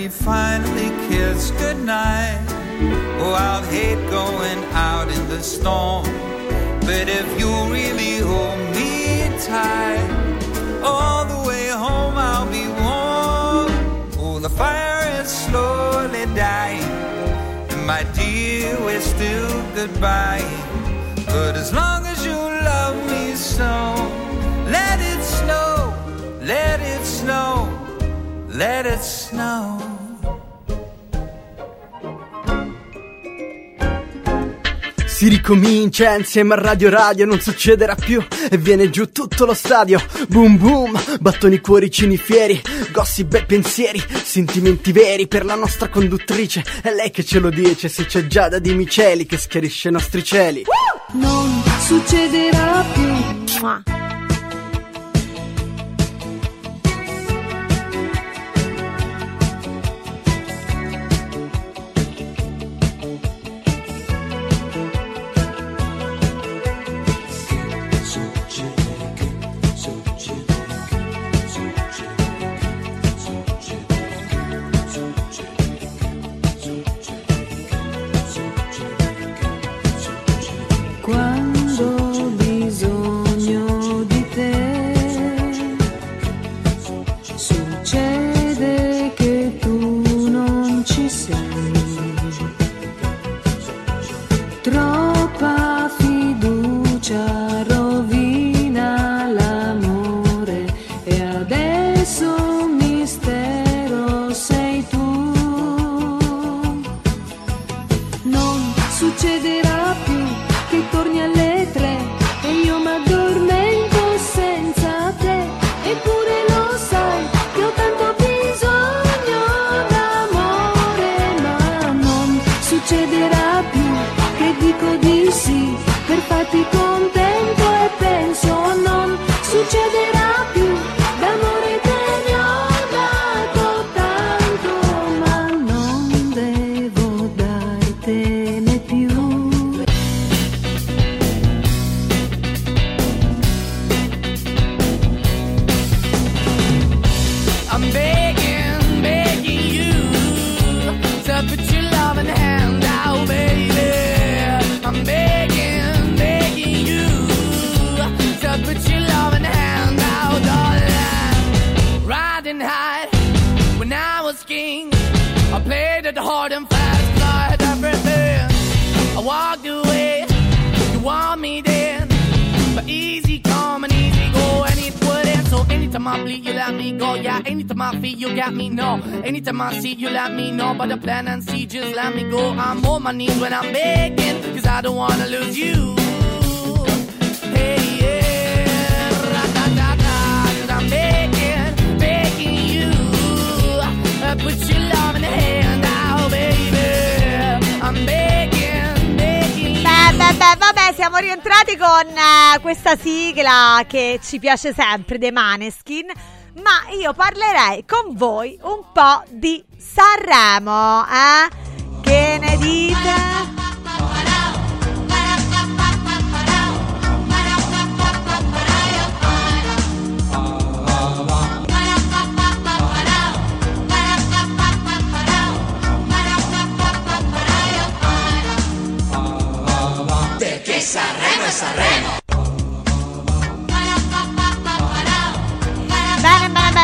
We finally kiss goodnight, oh, I'll hate going out in the storm. But if you really hold me tight, all the way home I'll be warm. Oh, the fire is slowly dying, and my dear, we're still goodbye. But as long as you love me so, let it snow, let it snow, let it snow. Si ricomincia insieme a Radio Radio, non succederà più e viene giù tutto lo stadio. Boom boom, battoni cuoricini fieri, gossip e pensieri, sentimenti veri per la nostra conduttrice. È lei che ce lo dice, se c'è Giada di Miceli che schiarisce i nostri cieli. Non succederà più. Anytime I feel, you got me. No, anytime I see, you let me know. But the plan and see, just let me go. I'm on my knees when I'm begging, cause I don't wanna lose you. Hey, yeah, 'cause I'm begging, begging you. Uh, put your love in the hand out, baby. I'm begging, beh, vabbè, siamo rientrati con eh, questa sigla che ci piace sempre dei Maneskin. Ma io parlerei con voi un po' di Sanremo, eh? Che ne dite? Sanremo Sanremo.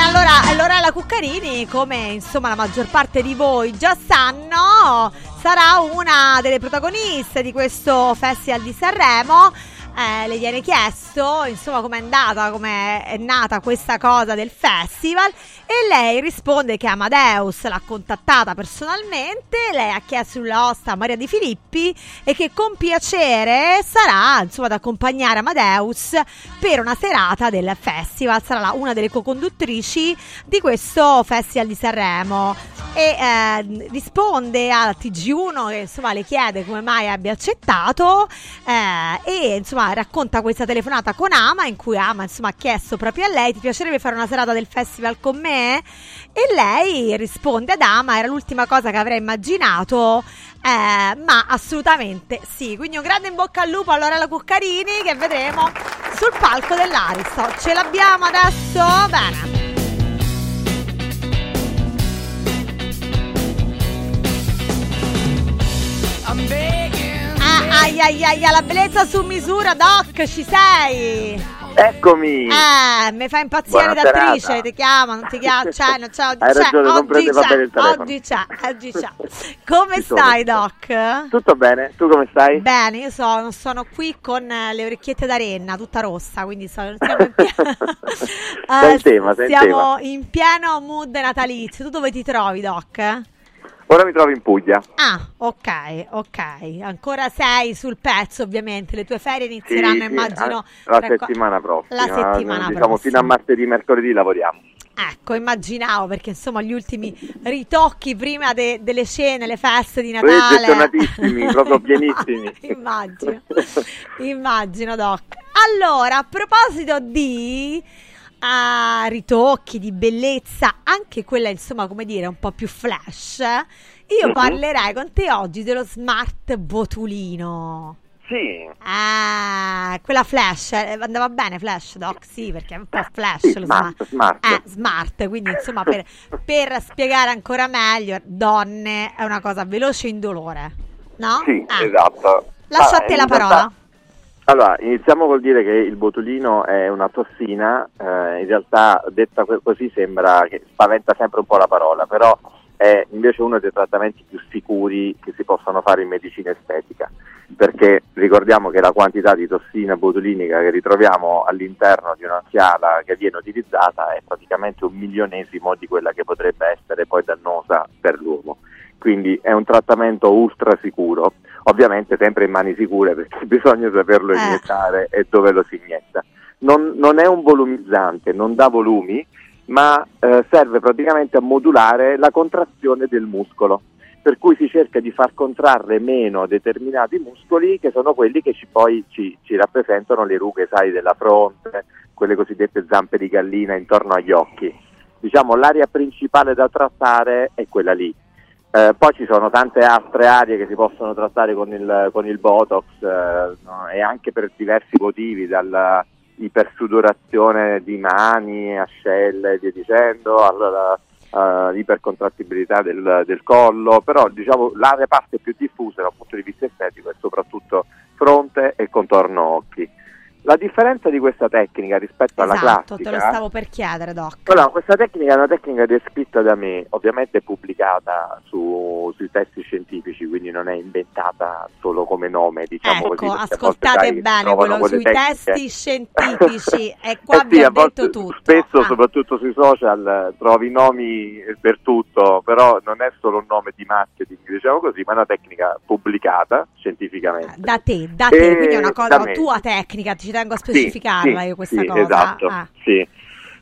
Bene. Allora, Lorella Cuccarini, come insomma la maggior parte di voi già sanno, sarà una delle protagoniste di questo Festival di Sanremo. Eh, le viene chiesto insomma com'è andata, come è nata questa cosa del festival e lei risponde che Amadeus l'ha contattata personalmente, lei ha chiesto la osta a Maria Di Filippi e che con piacere sarà insomma ad accompagnare Amadeus per una serata del festival, sarà una delle co-conduttrici di questo Festival di Sanremo. E eh, risponde al TG1 che insomma le chiede come mai abbia accettato eh, e insomma racconta questa telefonata con Ama in cui Ama insomma ha chiesto proprio a lei ti piacerebbe fare una serata del festival con me e lei risponde ad Ama era l'ultima cosa che avrei immaginato. Eh, ma assolutamente sì. Quindi un grande in bocca al lupo a Lorella Cuccarini che vedremo sul palco dell'Aristo ce l'abbiamo adesso? Bene. Ah, ai ai, la bellezza su misura, Doc, ci sei? Eccomi! Eh, mi fa impazzire Buona d'attrice, serata. ti chiamano, ti chiamano, c'è, non c'è, oggi Hai c'è, ragione, non oggi c'è, oggi c'è, oggi c'è. Come sono, stai, sono. Doc? Tutto bene? Tu come stai? Bene, io sono, sono qui con eh, le orecchiette da renna, tutta rossa, quindi so- siamo in pieno, Sei in tema, siamo in pieno mood natalizio. Tu dove ti trovi, Doc? Ora mi trovo in Puglia. Ah, ok, ok. Ancora sei sul pezzo, ovviamente. Le tue ferie inizieranno, Sì, immagino. eh, la settimana prossima. La settimana diciamo prossima. fino a martedì, mercoledì lavoriamo. Ecco, immaginavo perché insomma gli ultimi ritocchi prima de- delle cene, le feste di Natale. Gettonatissimi, proprio pienissimi. immagino, immagino, Doc. Allora, a proposito di ah, ritocchi, di bellezza, anche quella insomma, come dire, un po' più flash, io Mhm. parlerei con te oggi dello smart botulino. Sì. Ah, quella flash, eh, andava bene flash, Doc? Sì, perché è un po' flash Sì, lo smart, smart. Eh, smart, quindi insomma per, per spiegare ancora meglio, donne è una cosa veloce e indolore, no? Sì, Ah, esatto. Lascio Ah, a te in la realtà- parola. Allora, iniziamo col dire che il botulino è una tossina, eh, in realtà detta così sembra che spaventa sempre un po' la parola, però è invece uno dei trattamenti più sicuri che si possono fare in medicina estetica, perché ricordiamo che la quantità di tossina botulinica che ritroviamo all'interno di una fiala che viene utilizzata è praticamente un milionesimo di quella che potrebbe essere poi dannosa per l'uomo. Quindi è un trattamento ultra sicuro, ovviamente sempre in mani sicure perché bisogna saperlo Eh. iniettare e dove lo si inietta. Non, non è un volumizzante, non dà volumi, ma eh, serve praticamente a modulare la contrazione del muscolo, per cui si cerca di far contrarre meno determinati muscoli che sono quelli che ci, poi ci, ci rappresentano le rughe, sai, della fronte, quelle cosiddette zampe di gallina intorno agli occhi. Diciamo l'area principale da trattare è quella lì. Eh, poi ci sono tante altre aree che si possono trattare con il, con il Botox eh, e anche per diversi motivi, dalla ipersudorazione di mani, ascelle e via dicendo, alla eh, ipercontrattibilità del, del collo, però diciamo l'area parte più diffusa dal punto di vista estetico è soprattutto fronte e contorno occhi. La differenza di questa tecnica rispetto alla Esatto, te classica lo stavo per chiedere, Doc. allora, questa tecnica è una tecnica descritta da me, ovviamente pubblicata su- sui testi scientifici, quindi non è inventata solo come nome, diciamo Ecco, così. volte, ascoltate bene quello sui tecniche. testi scientifici e qua Eh vi sì, ho a volte- detto tutto. Spesso, Ah. soprattutto sui social, eh, trovi nomi per tutto, però non è solo un nome di marketing, diciamo così, ma è una tecnica pubblicata scientificamente. Da te, da te, Eh, quindi è una cosa tua tecnica, ci tengo a specificarla sì, io questa sì, cosa. Esatto, Ah. sì.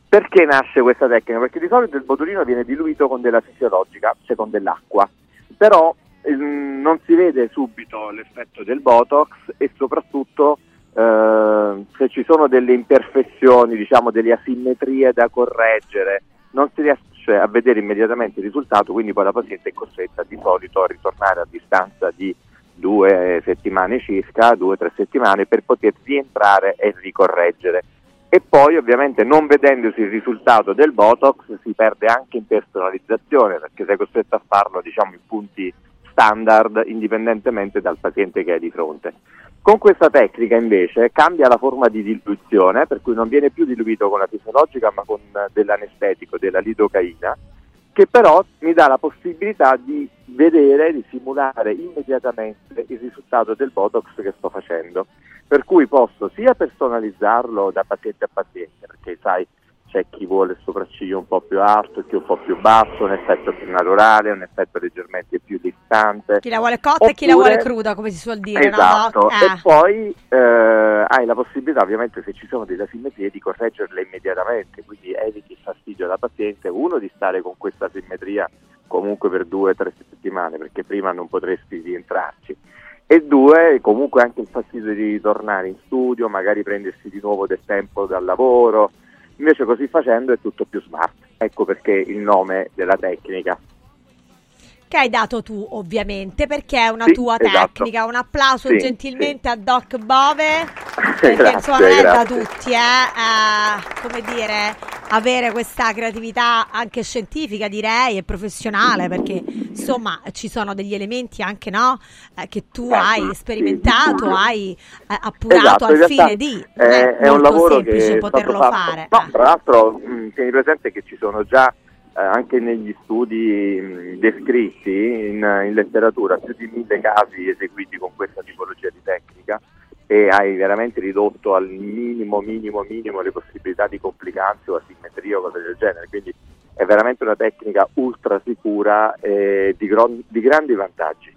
Perché nasce questa tecnica? Perché di solito il botulino viene diluito con della fisiologica, cioè con dell'acqua, però ehm, non si vede subito l'effetto del Botox e soprattutto eh, se ci sono delle imperfezioni, diciamo delle asimmetrie da correggere, non si riesce a vedere immediatamente il risultato, quindi poi la paziente è costretta di solito a ritornare a distanza di due settimane circa, due o tre settimane per poter rientrare e ricorreggere. E poi ovviamente non vedendosi il risultato del Botox si perde anche in personalizzazione perché sei costretto a farlo diciamo in punti standard indipendentemente dal paziente che hai di fronte. Con questa tecnica invece cambia la forma di diluizione, per cui non viene più diluito con la fisiologica ma con dell'anestetico, della lidocaina, che però mi dà la possibilità di vedere, di simulare immediatamente il risultato del Botox che sto facendo. Per cui posso sia personalizzarlo da paziente a paziente, perché sai, c'è chi vuole il sopracciglio un po' più alto, chi un po' più basso, un effetto più naturale, un effetto leggermente più distante. Chi la vuole cotta e chi la Oppure- vuole cruda, come si suol dire, Esatto, no? e Eh. poi eh, hai la possibilità ovviamente se ci sono delle asimmetrie di correggerle immediatamente, quindi eviti il fastidio alla paziente, uno di stare con questa asimmetria comunque per due o tre settimane perché prima non potresti rientrarci e due comunque anche il fastidio di ritornare in studio, magari prendersi di nuovo del tempo dal lavoro, invece così facendo è tutto più smart, ecco perché il nome della tecnica. Che hai dato tu, ovviamente, perché è una Sì, tua esatto. tecnica. Un applauso Sì, gentilmente a Doc Bove. Perché Grazie, insomma non è da tutti, eh, eh, come dire, avere questa creatività anche scientifica, direi, e professionale, perché insomma ci sono degli elementi anche no, eh, che tu hai sperimentato, hai eh, appurato Esatto, al fine di. È, è, è un lavoro semplice che poterlo fare. No, tra l'altro mh, tieni presente che ci sono già eh, anche negli studi descritti in, in letteratura più di mille casi eseguiti con questa tipologia di tecnica e hai veramente ridotto al minimo, minimo, minimo le possibilità di complicanze o asimmetrie o cose del genere. Quindi è veramente una tecnica ultra sicura e di, gro- di grandi vantaggi.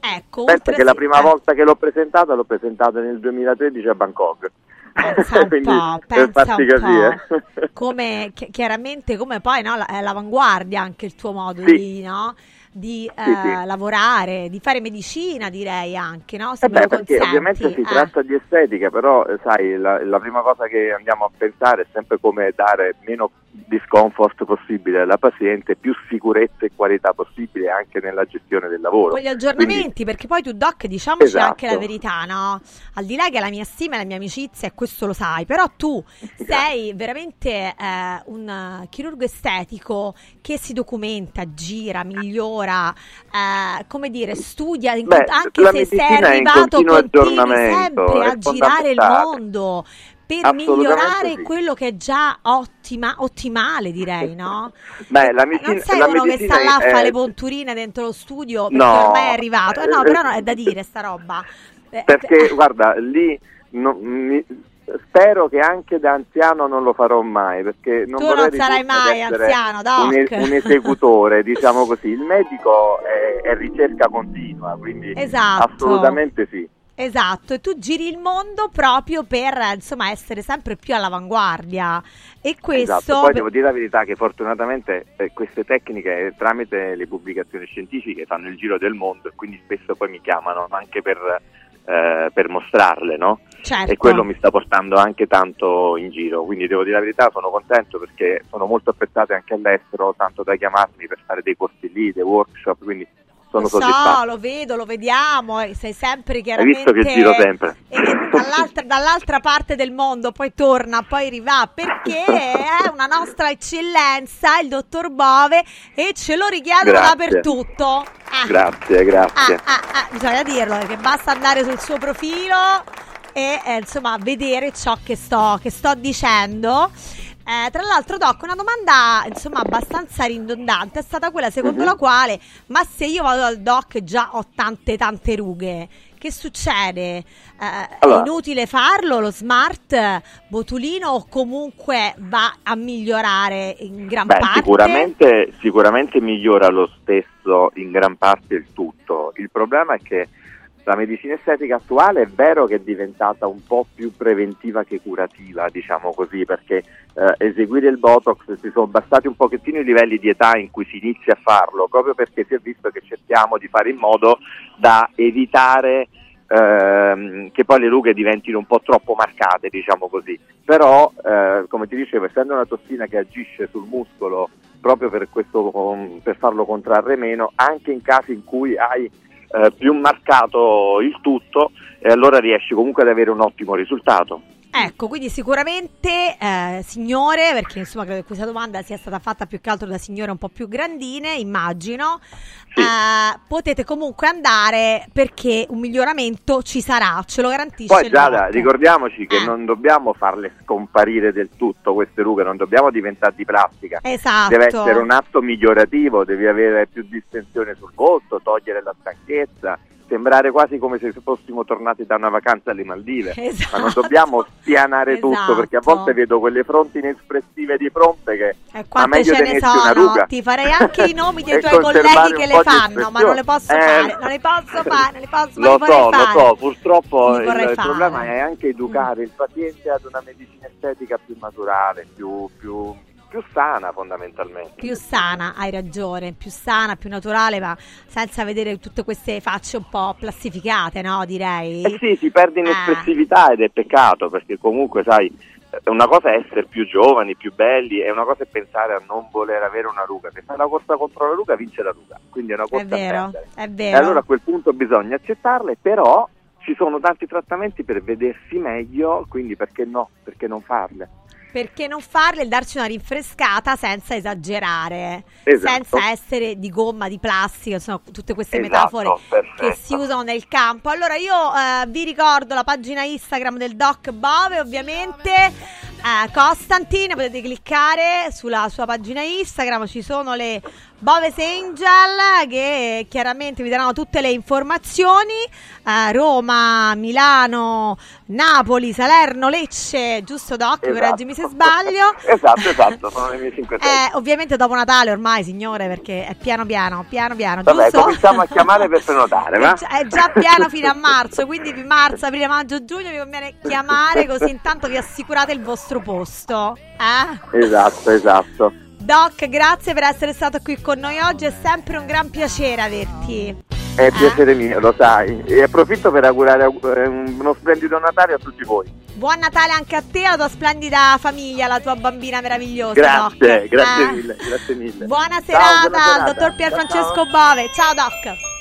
Ecco, Pensa oltre che la prima eh. volta che l'ho presentata l'ho presentata nel 2013 a Bangkok. Pensa un Quindi po', per pensa un po'. come chi- chiaramente come poi no, la- è l'avanguardia anche il tuo modo Sì. di, no, di eh, sì. lavorare, di fare medicina direi anche, no? Se Eh beh, perché consenti. ovviamente si eh. tratta di estetica, però eh, sai, la, la prima cosa che andiamo a pensare è sempre come dare meno discomfort possibile alla paziente, più sicurezza e qualità possibile anche nella gestione del lavoro. Con gli aggiornamenti, perché poi tu Doc diciamoci Esatto. anche la verità, no? Al di là che la mia stima e la mia amicizia, e questo lo sai, però tu sei veramente eh, un chirurgo estetico che si documenta, gira, migliora, eh, come dire, studia, Beh, anche se sei arrivato, continui sempre a girare il mondo. Per migliorare sì. quello che è già ottima, ottimale, direi, no? Beh, la medicina, Non sei la uno che sta là a è- fare le ponturine dentro lo studio perché No. ormai è arrivato. Eh no, però no, è da dire sta roba. Eh, perché guarda lì no- mi- spero che anche da anziano non lo farò mai perché non Tu non sarai mai anziano, Doc. un, un esecutore diciamo così il medico è, è ricerca continua quindi Esatto. assolutamente sì Esatto, e tu giri il mondo proprio per insomma essere sempre più all'avanguardia. E questo esatto poi devo dire la verità che fortunatamente eh, queste tecniche eh, tramite le pubblicazioni scientifiche fanno il giro del mondo e quindi spesso poi mi chiamano anche per, eh, per mostrarle no? Certo. e quello mi sta portando anche tanto in giro, quindi devo dire la verità, sono contento perché sono molto apprezzate anche all'estero, tanto da chiamarmi per fare dei corsi lì, dei workshop, quindi sono lo so, lo vedo, lo vediamo, e sei sempre Hai chiaramente visto che giro sempre? che dall'altra, dall'altra parte del mondo poi torna, poi rivà, perché è una nostra eccellenza, il dottor Bove, e ce lo richiedono Grazie. dappertutto. Ah, Grazie, grazie. ah, ah, ah, bisogna dirlo, perché basta andare sul suo profilo e eh, insomma vedere ciò che sto, che sto dicendo. Eh, tra l'altro, Doc, una domanda insomma abbastanza ridondante è stata quella secondo Mhm. la quale, ma se io vado dal Doc e già ho tante tante rughe, che succede? Eh, Allora. È inutile farlo lo smart botulino o comunque va a migliorare in gran Beh, parte? sicuramente, sicuramente migliora lo stesso in gran parte il tutto. Il problema è che la medicina estetica attuale è vero che è diventata un po' più preventiva che curativa, diciamo così, perché eh, eseguire il Botox si sono bastati un pochettino i livelli di età in cui si inizia a farlo, proprio perché si è visto che cerchiamo di fare in modo da evitare ehm, che poi le rughe diventino un po' troppo marcate, diciamo così. Però, eh, come ti dicevo, essendo una tossina che agisce sul muscolo proprio per, questo, per farlo contrarre meno, anche in casi in cui hai eh, più marcato il tutto, e allora riesci comunque ad avere un ottimo risultato. Ecco, quindi sicuramente eh, signore, perché insomma credo che questa domanda sia stata fatta più che altro da signore un po' più grandine, immagino, eh, potete comunque andare perché un miglioramento ci sarà, ce lo garantisce Poi Giada, ricordiamoci che non dobbiamo farle scomparire del tutto queste rughe, non dobbiamo diventare di plastica. Esatto. Deve essere un atto migliorativo, devi avere più distensione sul volto, togliere la stanchezza, sembrare quasi come se fossimo tornati da una vacanza alle Maldive. Esatto. Ma non dobbiamo spianare tutto Esatto. perché a volte vedo quelle fronti inespressive di fronte che E ma meglio ce ne tenersi una sono? ruga. Ti farei anche i nomi dei tuoi colleghi che le fanno, ma non le posso espressione. fare, Eh, non le posso fare, non le posso, Lo vorrei so, lo fare. so, purtroppo il, il problema è anche educare il paziente ad una medicina estetica più naturale, più, più- più sana fondamentalmente. Più sana, hai ragione, più sana, più naturale, ma senza vedere tutte queste facce un po' plastificate, no? Direi. Eh sì, si perde in Eh. espressività ed è peccato perché comunque sai, una cosa è essere più giovani, più belli e una cosa è pensare a non voler avere una ruga. Se fai la corsa contro la ruga vince la ruga, quindi è una corsa È vero, è E vero. allora a quel punto bisogna accettarle, però ci sono tanti trattamenti per vedersi meglio, quindi perché no? Perché non farle? Perché non farle e darci una rinfrescata senza esagerare, Esatto. senza essere di gomma, di plastica, insomma, tutte queste Esatto, metafore perfetto. che si usano nel campo. Allora io eh, vi ricordo la pagina Instagram del Doc Bove, ovviamente. Eh, Constantine, potete cliccare sulla sua pagina Instagram, ci sono le Boves Angel che chiaramente vi daranno tutte le informazioni. Eh, Roma, Milano, Napoli, Salerno, Lecce, giusto Doc? Esatto. Correggimi se sbaglio. esatto, esatto, sono le mie 5 Eh, ovviamente dopo Natale ormai, signore, perché è piano piano, piano piano, Vabbè, giusto? cominciamo a chiamare per prenotare, già, è già piano fino a marzo, quindi di marzo, aprile, maggio, giugno vi conviene chiamare così intanto vi assicurate il vostro posto. Eh? Esatto, esatto. Doc, grazie per essere stato qui con noi oggi, è sempre un gran piacere averti. È piacere mio, lo sai. E approfitto per augurare eh, uno splendido Natale a tutti voi. Buon Natale anche a te alla tua splendida famiglia, la tua bambina meravigliosa. Grazie, Doc. grazie Eh? mille, grazie mille. Buona Ciao, serata buona al serata. dottor Pier Ciao, Francesco ciao. Bove. Ciao Doc.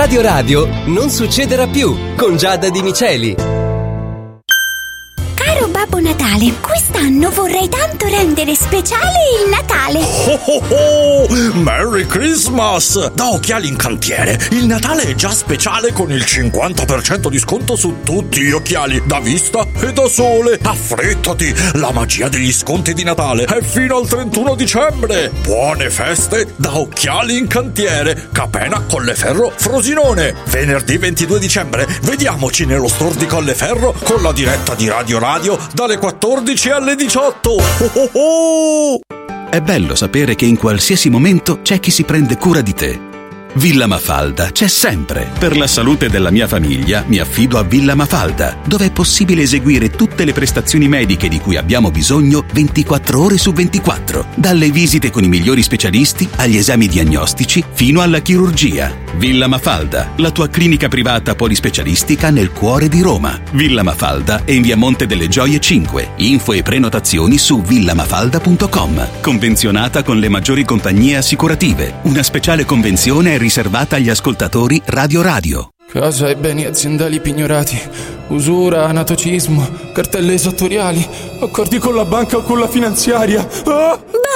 Radio Radio non succederà più con Giada Di Miceli. Caro Babbo Natale, quest'anno vorrei tanto rendere speciale il Natale. Oh, oh, oh! Merry Christmas! Da Occhiali in Cantiere, il Natale è già speciale con il 50% di sconto su tutti gli occhiali, da vista da sole. Affrettati! La magia degli sconti di Natale è fino al 31 dicembre. Buone feste da Occhiali in Cantiere, Capena, Colleferro, Frosinone. Venerdì 22 dicembre, vediamoci nello store di Colleferro con la diretta di Radio Radio dalle 14 alle 18. Oh, oh, oh! È bello sapere che in qualsiasi momento c'è chi si prende cura di te. Villa Mafalda c'è sempre. Per la salute della mia famiglia mi affido a Villa Mafalda, dove è possibile eseguire tutte le prestazioni mediche di cui abbiamo bisogno 24 ore su 24, dalle visite con i migliori specialisti agli esami diagnostici fino alla chirurgia. Villa Mafalda, la tua clinica privata polispecialistica nel cuore di Roma. Villa Mafalda è in via Monte delle Gioie 5. Info e prenotazioni su villamafalda.com. Convenzionata con le maggiori compagnie assicurative. Una speciale convenzione è riservata agli ascoltatori Radio Radio. Casa e beni aziendali pignorati, usura, anatocismo, cartelle esattoriali, accordi con la banca o con la finanziaria. Ah!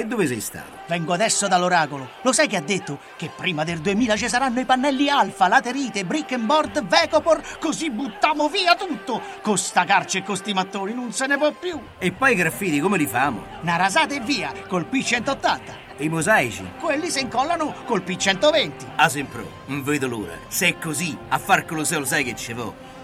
e dove sei stato? Vengo adesso dall'oracolo. Lo sai che ha detto? Che prima del 2000 ci saranno i pannelli alfa, laterite, brick and board, Vecopor, così buttiamo via tutto! Con sta carce e con sti mattoni non se ne può più! E poi i graffiti come li famo? Una rasata e via, col P180. E i mosaici? Quelli si incollano col P120. A Sempro, non vedo l'ora. Se è così, a far Colosseo lo sai che ci vo'.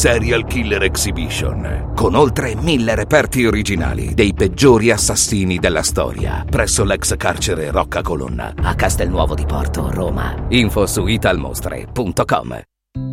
Serial Killer Exhibition, con oltre mille reperti originali dei peggiori assassini della storia, presso l'ex carcere Rocca Colonna, a Castelnuovo di Porto, Roma. Info su italmostre.com.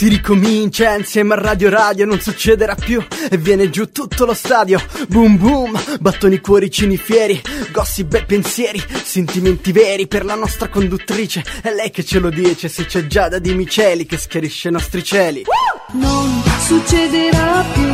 Si ricomincia insieme a Radio Radio, non succederà più e viene giù tutto lo stadio. Boom boom, battoni cuoricini fieri, gossip e pensieri, sentimenti veri per la nostra conduttrice. È lei che ce lo dice se c'è Giada di Miceli che schiarisce i nostri cieli. Non succederà più.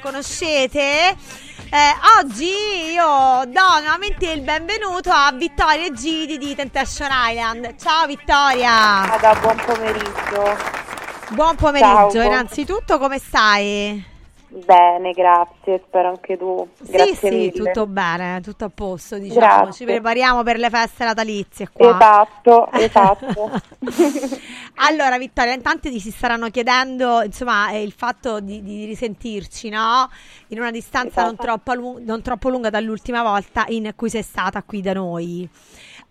conoscete. Eh, oggi io do nuovamente il benvenuto a Vittoria e Gidi di Temptation Island. Ciao Vittoria! Ada, buon pomeriggio. Buon pomeriggio, Ciao. innanzitutto come stai? Bene, grazie, spero anche tu. Grazie sì, mille. tutto bene, tutto a posto, diciamo, grazie. ci prepariamo per le feste natalizie qua. Esatto, esatto. Allora, Vittoria, in tanti si staranno chiedendo insomma, eh, il fatto di, di risentirci, no? In una distanza esatto. non, troppo lunga, non troppo, lunga dall'ultima volta in cui sei stata qui da noi.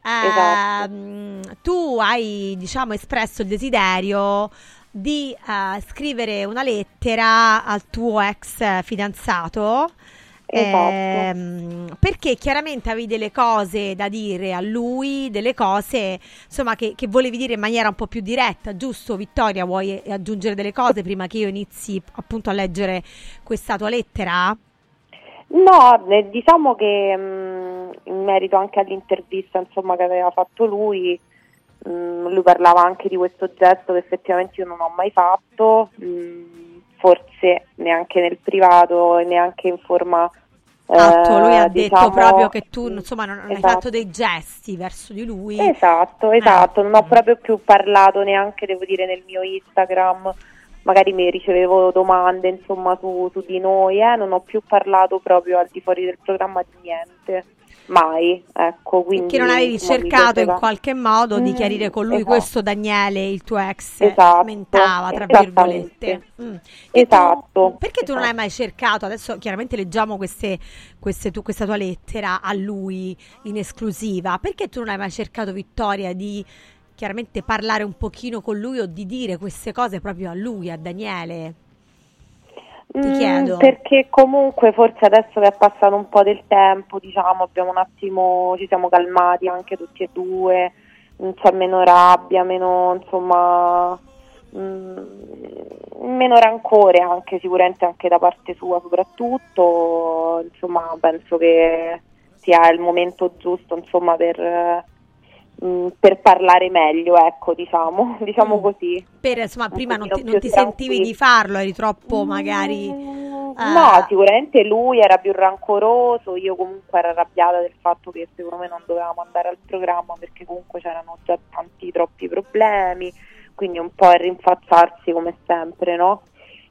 Eh, esatto. Ehm, tu hai, diciamo, espresso il desiderio di eh, scrivere una lettera al tuo ex fidanzato Esatto. Ehm, perché chiaramente avevi delle cose da dire a lui, delle cose insomma che, che volevi dire in maniera un po' più diretta, giusto Vittoria? Vuoi aggiungere delle cose prima che io inizi appunto a leggere questa tua lettera? No, eh, diciamo che mh, in merito anche all'intervista insomma, che aveva fatto lui, mh, lui parlava anche di questo gesto che effettivamente io non ho mai fatto, mh, forse neanche nel privato neanche in forma... Atto, lui eh, ha detto diciamo- proprio che tu insomma non, non hai Esatto. fatto dei gesti verso di lui. Esatto, esatto, non ho proprio più parlato neanche, devo dire, nel mio Instagram, magari mi ricevevo domande insomma su, su di noi, eh, non ho più parlato proprio al di fuori del programma di niente, mai, ecco, quindi... Che non avevi cercato in qualche modo di Mm, chiarire con lui esatto. questo Daniele, il tuo ex, Esatto, mentava, tra virgolette. Mm. Esatto. tu- perché tu non hai mai cercato, adesso chiaramente leggiamo queste, queste tu- questa tua lettera a lui in esclusiva, perché tu non hai mai cercato Vittoria di chiaramente parlare un pochino con lui o di dire queste cose proprio a lui, a Daniele? Ti Mm, chiedo. Perché comunque forse adesso che è passato un po' del tempo, diciamo, abbiamo un attimo, ci siamo calmati anche tutti e due, non c'è meno rabbia, meno insomma, mm, meno rancore anche sicuramente anche da parte sua soprattutto, insomma penso che sia il momento giusto insomma per, eh, mm, per parlare meglio, ecco diciamo, diciamo così. Per, insomma, prima non ti, non ti sentivi di farlo, eri troppo magari... eh, No, sicuramente lui era più rancoroso, io comunque ero arrabbiata del fatto che secondo me non dovevamo andare al programma perché comunque c'erano già tanti troppi problemi, quindi un po' a rinfacciarsi come sempre, no?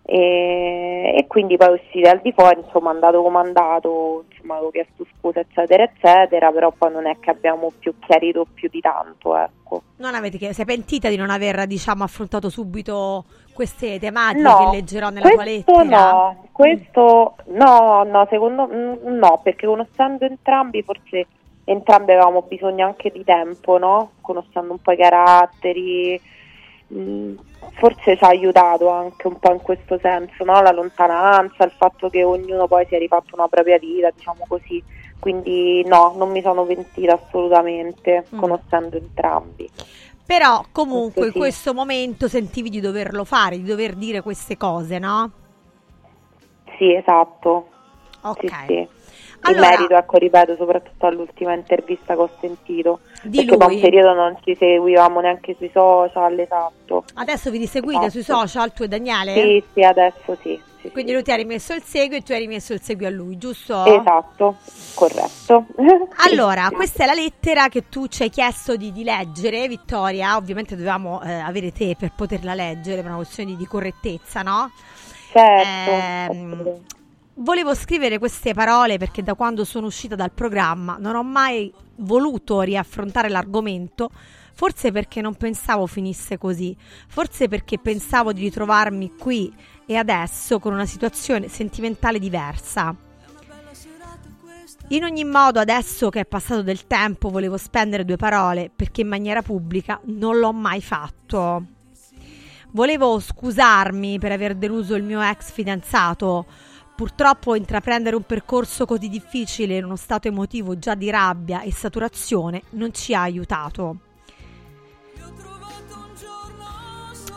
E, e quindi poi uscite al di fuori, insomma, andato come andato, insomma, avevo chiesto scusa, eccetera, eccetera, però poi non è che abbiamo più chiarito più di tanto, ecco. Non avete che sei pentita di non aver, diciamo, affrontato subito queste tematiche No, che leggerò nella tua lettera? no, questo no, no, secondo mm, no, perché conoscendo entrambi forse entrambi avevamo bisogno anche di tempo, no? Conoscendo un po' i caratteri, mm, forse ci ha aiutato anche un po' in questo senso, no? La lontananza, il fatto che ognuno poi si è rifatto una propria vita, diciamo così. Quindi no, non mi sono pentita assolutamente, Mm. conoscendo entrambi. Però comunque in sì. questo momento sentivi di doverlo fare, di dover dire queste cose, no? Sì, esatto. Ok. Sì, sì. Allora- In merito, ecco, ripeto, soprattutto all'ultima intervista che ho sentito. Di perché da lui. un periodo non ci seguivamo neanche sui social, esatto. Adesso vi riseguite sui Esatto. social, tu e Daniele? Sì, sì, adesso sì. sì, Quindi lui ti ha rimesso il seguito e tu hai rimesso il seguito a lui, giusto? Esatto, corretto. Allora, questa è la lettera che tu ci hai chiesto di, di leggere, Vittoria. Ovviamente dovevamo eh, avere te per poterla leggere, per una questione di, di correttezza, no? Certo. Ehm, volevo scrivere queste parole perché da quando sono uscita dal programma non ho mai voluto riaffrontare l'argomento. Forse perché non pensavo finisse così, forse perché pensavo di ritrovarmi qui e adesso con una situazione sentimentale diversa. In ogni modo, adesso che è passato del tempo, volevo spendere due parole perché in maniera pubblica non l'ho mai fatto. Volevo scusarmi per aver deluso il mio ex fidanzato. Purtroppo intraprendere un percorso così difficile in uno stato emotivo già di rabbia e saturazione non ci ha aiutato.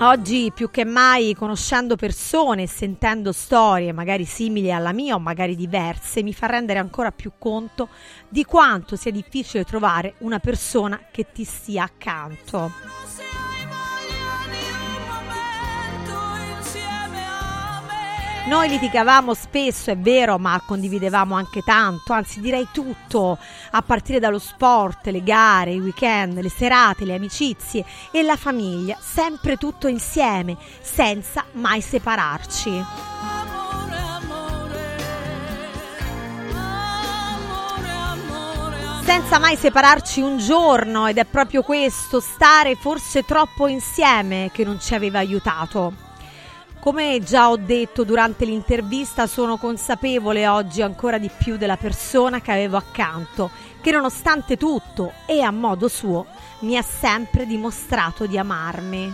Oggi più che mai, conoscendo persone e sentendo storie magari simili alla mia o magari diverse, mi fa rendere ancora più conto di quanto sia difficile trovare una persona che ti stia accanto. Noi litigavamo spesso, è vero, ma condividevamo anche tanto, anzi direi tutto, a partire dallo sport, le gare, i weekend, le serate, le amicizie e la famiglia, sempre tutto insieme, senza mai separarci. Senza mai separarci un giorno ed è proprio questo, stare forse troppo insieme, che ci aveva aiutato. Come già ho detto durante l'intervista, sono consapevole oggi ancora di più della persona che avevo accanto, che nonostante tutto e a modo suo mi ha sempre dimostrato di amarmi.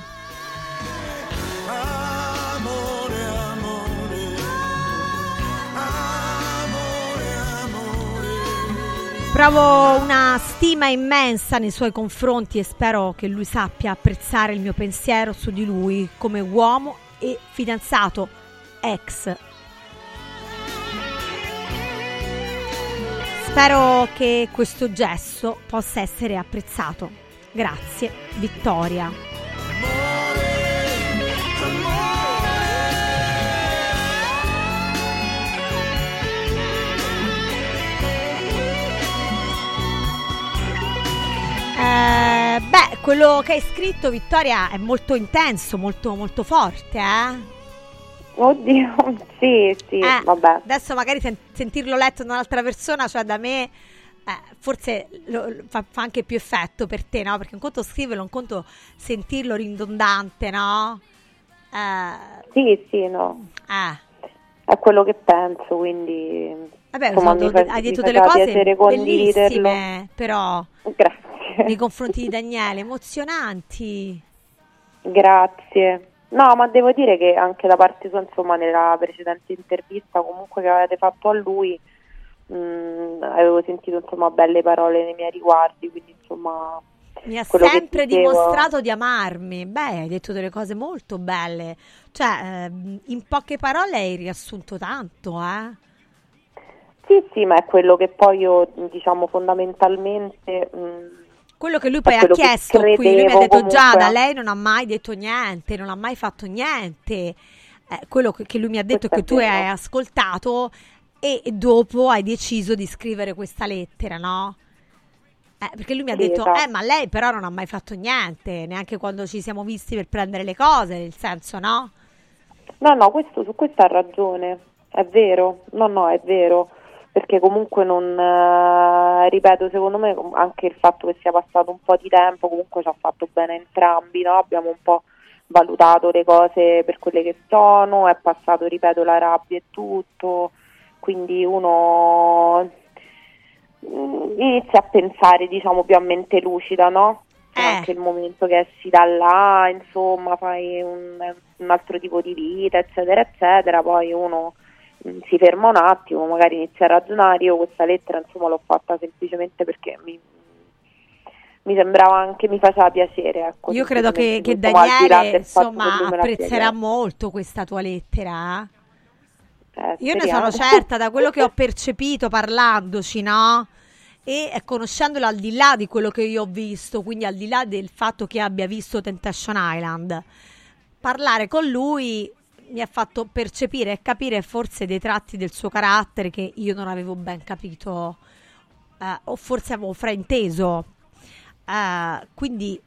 Provo una stima immensa nei suoi confronti e spero che lui sappia apprezzare il mio pensiero su di lui come uomo e fidanzato ex. Spero che questo gesto possa essere apprezzato. Grazie, Vittoria. Eh, beh, quello che hai scritto, Vittoria, è molto intenso, molto, molto forte, eh? Oddio, sì, sì, Eh, vabbè. Adesso magari sen- sentirlo letto da un'altra persona, cioè da me, eh, forse lo- fa, fa anche più effetto per te, no? Perché un conto scriverlo, un conto sentirlo ridondante, no? Eh, Sì, sì, no. eh. È quello che penso, quindi... Vabbè, insomma, sono- hai detto delle cose bellissime, però Grazie. nei confronti di Daniele, emozionanti. Grazie. No, ma devo dire che anche da parte sua, insomma, nella precedente intervista comunque che avete fatto a lui, mh, avevo sentito insomma belle parole nei miei riguardi, quindi insomma Mi ha sempre dimostrato di amarmi. Beh, hai detto delle cose molto belle. Cioè, ehm, in poche parole hai riassunto tanto, eh? Sì, sì, ma è quello che poi io, diciamo, fondamentalmente... mh, Quello che lui poi ha chiesto qui, lui mi ha detto comunque- Giada, lei non ha mai detto niente, non ha mai fatto niente. Eh, quello che lui mi ha detto è che Questo tu hai ascoltato e dopo hai deciso di scrivere questa lettera, no? Eh, perché lui mi ha Sì, detto, esatto. eh, ma lei però non ha mai fatto niente, neanche quando ci siamo visti per prendere le cose, nel senso, no? No, no, questo, su questo ha ragione, è vero, no, no, è vero, perché comunque non, eh, ripeto, secondo me anche il fatto che sia passato un po' di tempo comunque ci ha fatto bene entrambi, no? Abbiamo un po' valutato le cose per quelle che sono, è passato, ripeto, la rabbia e tutto, quindi uno mm, inizia a pensare, diciamo, più a mente lucida, no? C'è anche il momento che esci da là, insomma, fai un, un altro tipo di vita, eccetera, eccetera, poi uno si ferma un attimo, magari inizia a ragionare, io questa lettera insomma l'ho fatta semplicemente perché mi, mi sembrava anche, mi faceva piacere. Ecco, Io credo che, che Daniele insomma, che apprezzerà chiesto. molto questa tua lettera. eh. Eh, Io ne sono certa da quello che ho percepito parlandoci, no? E eh, conoscendolo al di là di quello che io ho visto, quindi al di là del fatto che abbia visto Temptation Island, parlare con lui mi ha fatto percepire e capire forse dei tratti del suo carattere che io non avevo ben capito eh, o forse avevo frainteso. Eh, quindi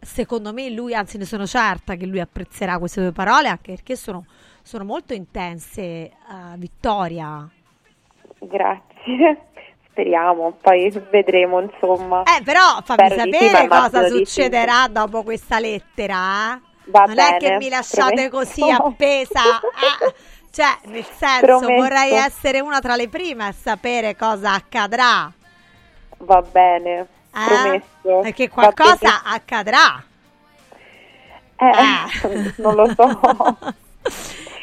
secondo me lui, anzi ne sono certa che lui apprezzerà queste due parole anche perché sono, sono molto intense, eh, Vittoria. Grazie. Speriamo, poi vedremo, insomma. Eh, però fammi Spero sapere cosa succederà dopo questa lettera. Eh. Va non è che bene, mi lasciate prometto. così appesa. eh. Cioè, nel senso, Prometto. vorrei essere una tra le prime a sapere cosa accadrà. Va bene, eh? promesso. Perché qualcosa bene. accadrà. Eh, non lo so.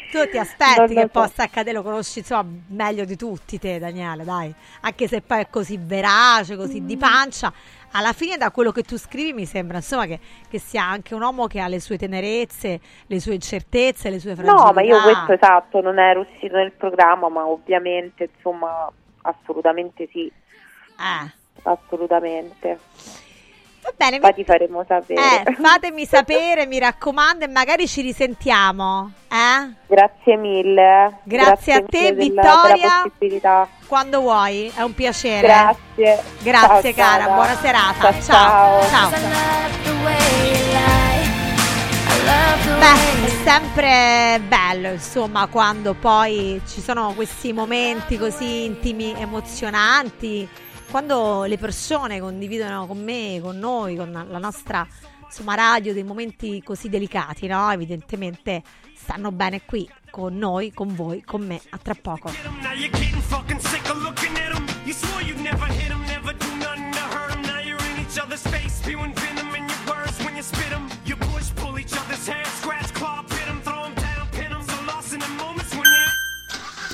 Tu ti aspetti che so. possa accadere, lo conosci insomma meglio di tutti te, Daniele, dai. Anche se poi è così verace, così Mm. di pancia. Alla fine, da quello che tu scrivi, mi sembra insomma che, che sia anche un uomo che ha le sue tenerezze, le sue incertezze, le sue fragilità. No, ma io questo esatto, non ero uscito nel programma, ma ovviamente, insomma, assolutamente sì. Eh. Assolutamente. Va bene, Poi ti faremo sapere. Eh, fatemi sapere, mi raccomando, e magari ci risentiamo. Eh? Grazie mille. Grazie a te, mille Vittoria. della possibilità. Quando vuoi, è un piacere. Grazie. Grazie, Ciao, cara, Sara. buona serata. Ciao, Ciao. ciao. Beh, è sempre bello, insomma, quando poi ci sono questi momenti così intimi, emozionanti, quando le persone condividono con me, con noi, con la nostra insomma, radio dei momenti così delicati, no? Evidentemente stanno bene qui con noi, con voi, con me. A tra poco. Now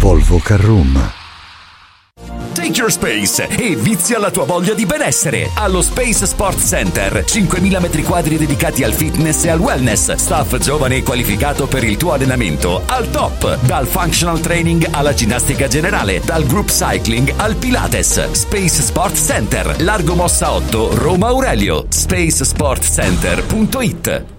Volvo Carroom. Take your space e vizia la tua voglia di benessere allo Space Sport Center. 5.000 metri quadri dedicati al fitness e al wellness. Staff giovane e qualificato per il tuo allenamento al top. Dal functional training alla ginnastica generale, dal group cycling al Pilates. Space Sport Center, Largo Mossa 8, Roma Aurelio. spacesportcenter.it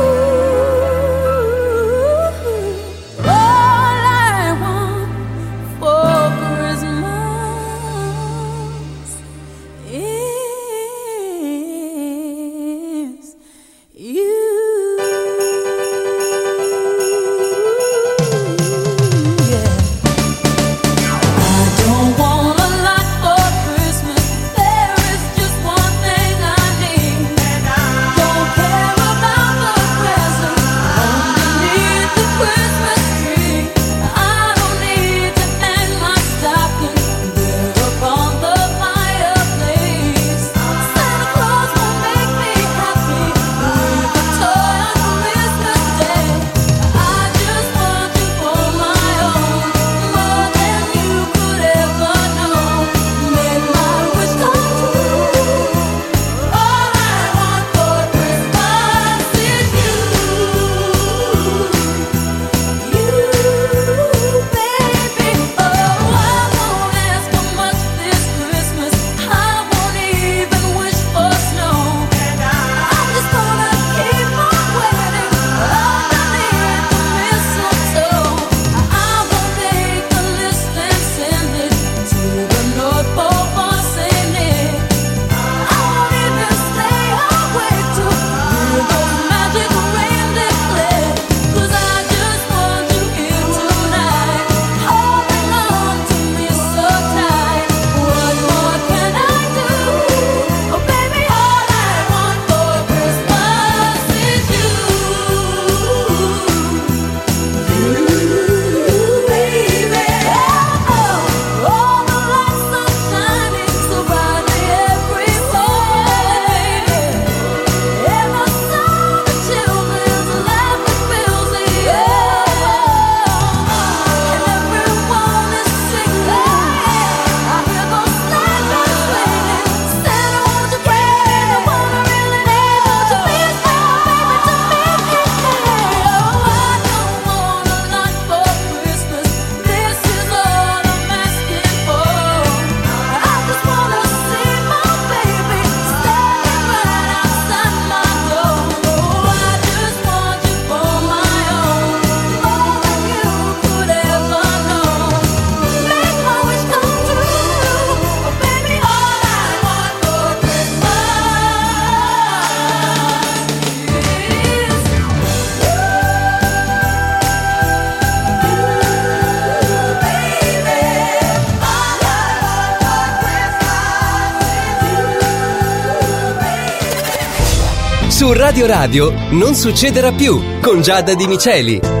Radio Radio non succederà più con Giada Di Miceli.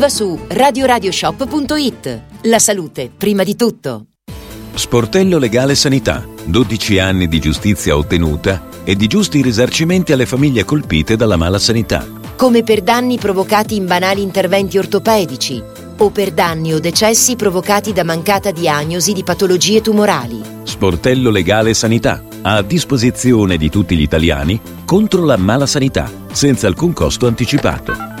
su radioradioshop.it. La salute, prima di tutto. Sportello Legale Sanità. 12 anni di giustizia ottenuta e di giusti risarcimenti alle famiglie colpite dalla mala sanità. Come per danni provocati in banali interventi ortopedici o per danni o decessi provocati da mancata diagnosi di patologie tumorali. Sportello Legale Sanità. A disposizione di tutti gli italiani contro la mala sanità, senza alcun costo anticipato.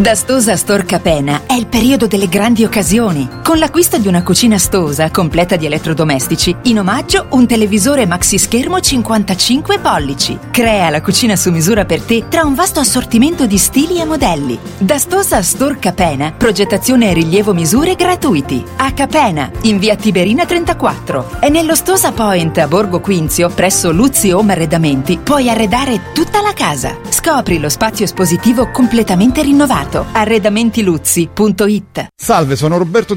Da Stosa Store Capena è il periodo delle grandi occasioni. Con l'acquisto di una cucina Stosa completa di elettrodomestici, in omaggio un televisore maxi schermo 55 pollici. Crea la cucina su misura per te tra un vasto assortimento di stili e modelli. Da Stosa Store Capena, progettazione e rilievo misure gratuiti. A Capena, in via Tiberina 34. E nello Stosa Point a Borgo Quinzio, presso Luzzi Home Arredamenti, puoi arredare tutta la casa. Scopri lo spazio espositivo completamente rinnovato. Arredamentiluzzi.it Salve, sono Roberto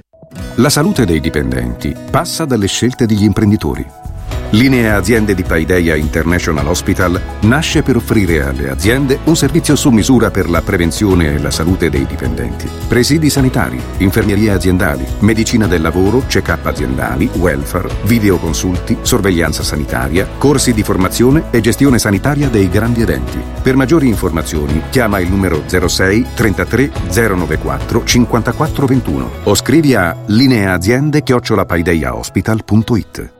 La salute dei dipendenti passa dalle scelte degli imprenditori. Linea Aziende di Paideia International Hospital nasce per offrire alle aziende un servizio su misura per la prevenzione e la salute dei dipendenti. Presidi sanitari, infermierie aziendali, medicina del lavoro, check-up aziendali, welfare, videoconsulti, sorveglianza sanitaria, corsi di formazione e gestione sanitaria dei grandi eventi. Per maggiori informazioni chiama il numero 06 33 094 54 21 o scrivi a lineaaziende-paideiahospital.it.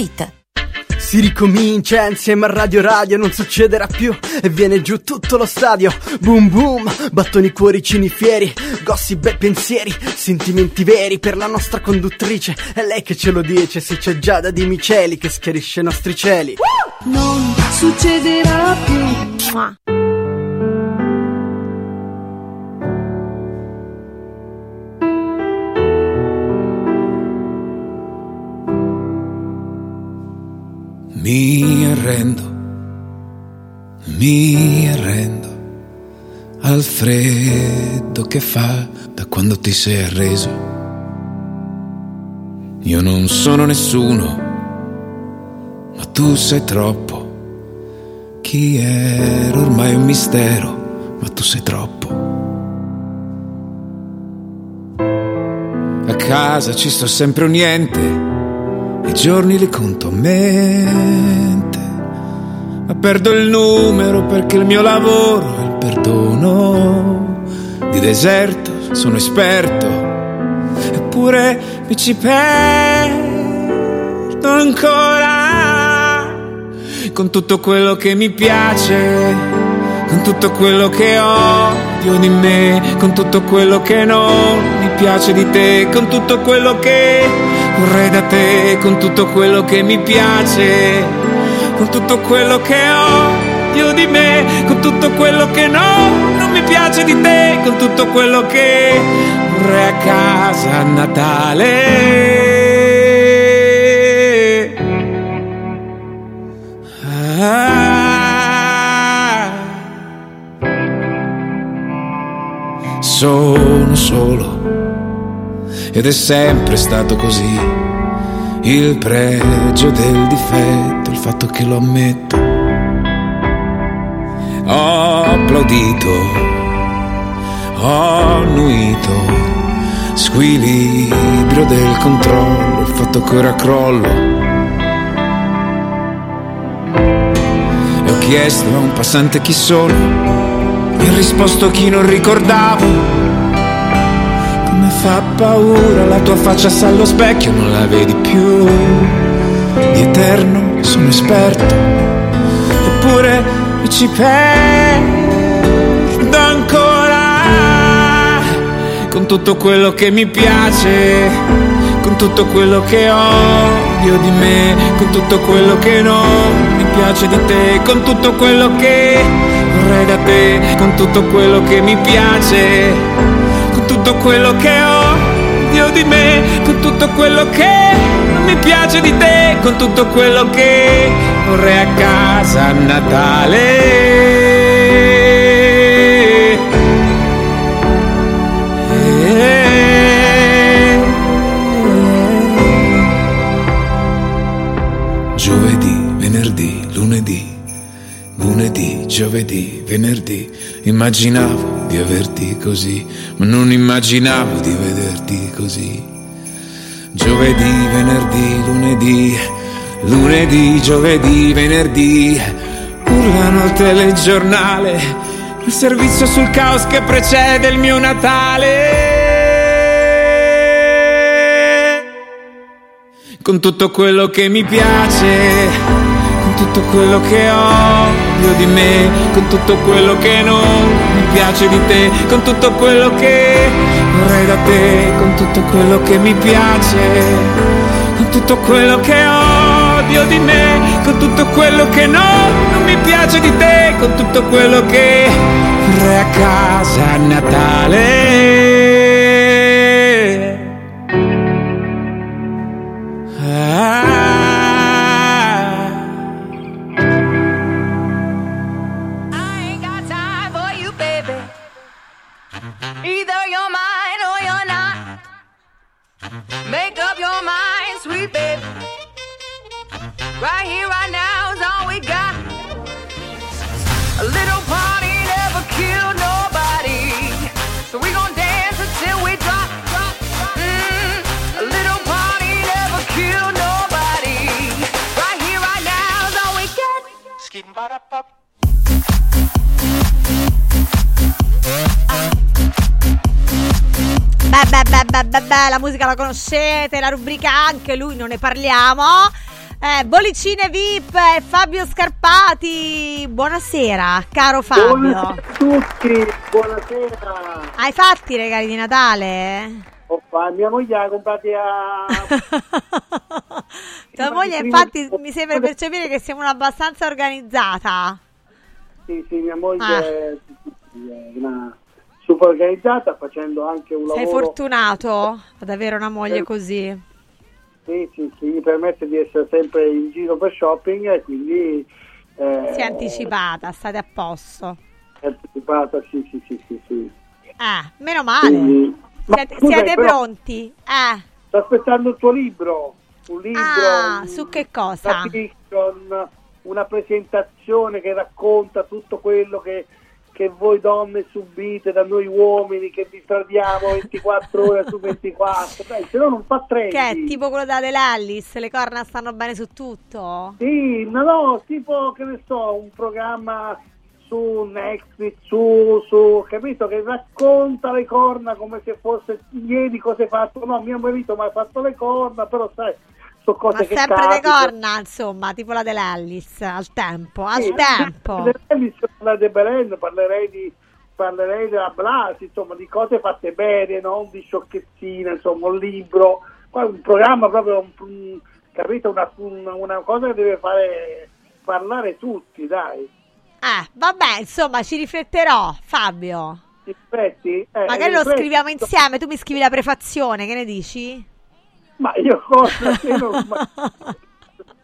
Si ricomincia insieme a Radio Radio, non succederà più e viene giù tutto lo stadio. Boom boom, battoni cuoricini fieri, gossip e pensieri, sentimenti veri per la nostra conduttrice. È lei che ce lo dice, se c'è Giada di Miceli che schiarisce i nostri cieli. Non succederà più. Mi arrendo, mi arrendo al freddo che fa da quando ti sei arreso. Io non sono nessuno, ma tu sei troppo. Chi ero ormai è un mistero, ma tu sei troppo. A casa ci sto sempre un niente i giorni li conto a mente, ma perdo il numero perché il mio lavoro è il perdono. Di deserto sono esperto, eppure mi ci perdo ancora. Con tutto quello che mi piace, con tutto quello che odio di me, con tutto quello che non mi piace di te, con tutto quello che vorrei da te con tutto quello che mi piace, con tutto quello che odio di me, con tutto quello che no, non mi piace di te, con tutto quello che vorrei a casa a Natale. Ah. Sono solo ed è sempre stato così. Il pregio del difetto, il fatto che lo ammetto. Ho applaudito, ho annuito, squilibrio del controllo, il fatto che ora crollo. E ho chiesto a un passante chi sono, mi ha risposto chi non ricordavo fa paura la tua faccia sa allo specchio non la vedi più. Di eterno sono esperto eppure ci perdo ancora. Con tutto quello che mi piace con tutto quello che odio di me con tutto quello che non mi piace di te con tutto quello che vorrei da te con tutto quello che mi piace con tutto quello che odio di me, con tutto quello che non mi piace di te, con tutto quello che vorrei a casa a Natale. Giovedì, lunedì, venerdì, immaginavo di averti così, ma non immaginavo di vederti così. Giovedì, venerdì, lunedì, lunedì, giovedì, venerdì, urlano al telegiornale, il servizio sul caos che precede il mio Natale. Con tutto quello che mi piace, con tutto quello che odio di me, con tutto quello che non mi piace di te, con tutto quello che vorrei da te, con tutto quello che mi piace, con tutto quello che odio di me, con tutto quello che no, non mi piace di te, con tutto quello che vorrei a casa a Natale. Conoscete, la rubrica anche lui, non ne parliamo. Eh, Bollicine VIP e Fabio Scarpati. Buonasera, caro Fabio. Buonasera a tutti, buonasera. Hai fatti i regali di Natale? Ho fa- mia moglie ha comprati a... Tua moglie, infatti, mi sembra percepire che siamo abbastanza organizzata. Sì, sì, mia moglie Ah. è una super organizzata, facendo anche un Sei lavoro... fortunato ad avere una moglie Eh. così. Sì, sì, sì, mi permette di essere sempre in giro per shopping e quindi... eh, Si è anticipata, state a posto. è anticipata, sì, sì, sì, sì, sì. Eh, meno male. Quindi- Ma Siete, scusami, siete però- pronti? Eh. Sto aspettando il tuo libro, un libro... Ah, un- su che cosa? una fiction, una presentazione che racconta tutto quello che, che voi donne subite da noi uomini che vi tradiamo 24 ore su 24. Dai, se no non fa trend. Che è tipo quello da dell'Allis, le corna stanno bene su tutto? Sì, no, no, tipo che ne so, un programma su Netflix, su, su, capito, che racconta le corna come se fosse ieri cosa hai fatto. No, mio marito mi ha fatto le corna, però sai, sono cose Ma che sempre le capitano. corna, insomma, tipo la dell'Allis, al tempo, al Sì, tempo. parlerei di- di Belen, parlerei di parlerei della Blasi, insomma, di cose fatte bene, non di sciocchezzine, insomma, un libro, un programma proprio, un- un- capito, una, una- una cosa che deve fare parlare tutti, dai. Eh, vabbè, insomma, ci rifletterò, Fabio. Rifletti? Eh, Magari lo scriviamo insieme, tu mi scrivi la prefazione, che ne dici? Ma io cosa se non- ma-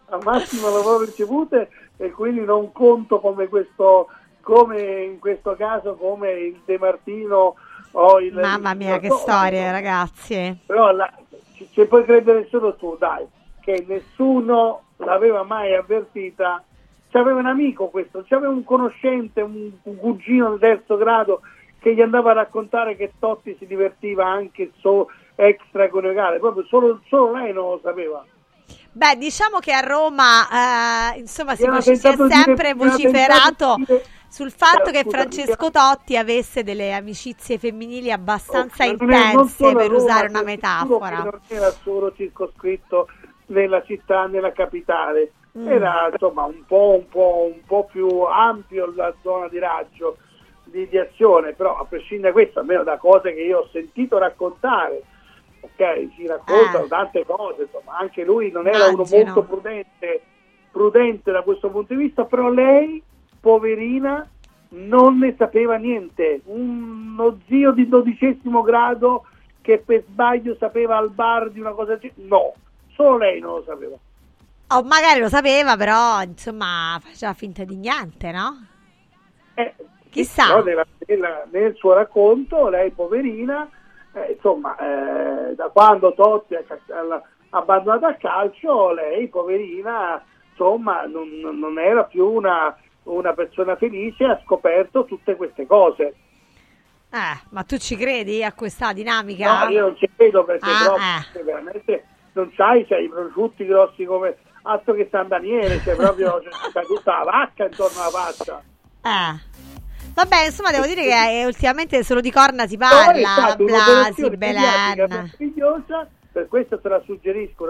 a massimo l'avevo ricevute e quindi non conto come questo come in questo caso come il De Martino o il Mamma mia, che no, storie, ragazzi. però la, ci, ci puoi credere solo tu dai che nessuno l'aveva mai avvertita c'aveva un amico questo c'aveva un conoscente un, un cugino di terzo grado che gli andava a raccontare che Totti si divertiva anche so, extra coniugale proprio solo, solo lei non lo sapeva Beh, diciamo che a Roma, eh, insomma, si, voci- si è dire- sempre era vociferato dire- sul fatto Eh, che Francesco Totti avesse delle amicizie femminili abbastanza Oh, intense, per Roma, usare una metafora. Non era solo circoscritto nella città, nella capitale, Mm. era insomma un po', un, po', un po' più ampio la zona di raggio di, di azione, però a prescindere da questo, almeno da cose che io ho sentito raccontare, ok, si raccontano Eh. tante cose, insomma, anche lui non era uno Immagino. molto prudente, prudente da questo punto di vista, però lei, poverina, non ne sapeva niente. Uno zio di dodicesimo grado che per sbaglio sapeva al bar di una cosa no, solo lei non lo sapeva. O magari lo sapeva, però, insomma, faceva finta di niente, no? Chissà. Però nella- nella- nel suo racconto, lei poverina, eh, insomma, eh, da quando Totti ha abbandonato il calcio, lei poverina, insomma, non, non era più una, una persona felice, ha scoperto tutte queste cose. Eh, ma tu ci credi a questa dinamica? No, io non ci credo perché Ah, però, eh. se veramente non c'hai, c'hai i prosciutti grossi come altro che San Daniele, c'è proprio c'è tutta la vacca intorno alla faccia. Eh. Vabbè, insomma, devo dire che eh, ultimamente solo di corna si parla, Blasi, Belen. meravigliosa, per questo te la suggerisco,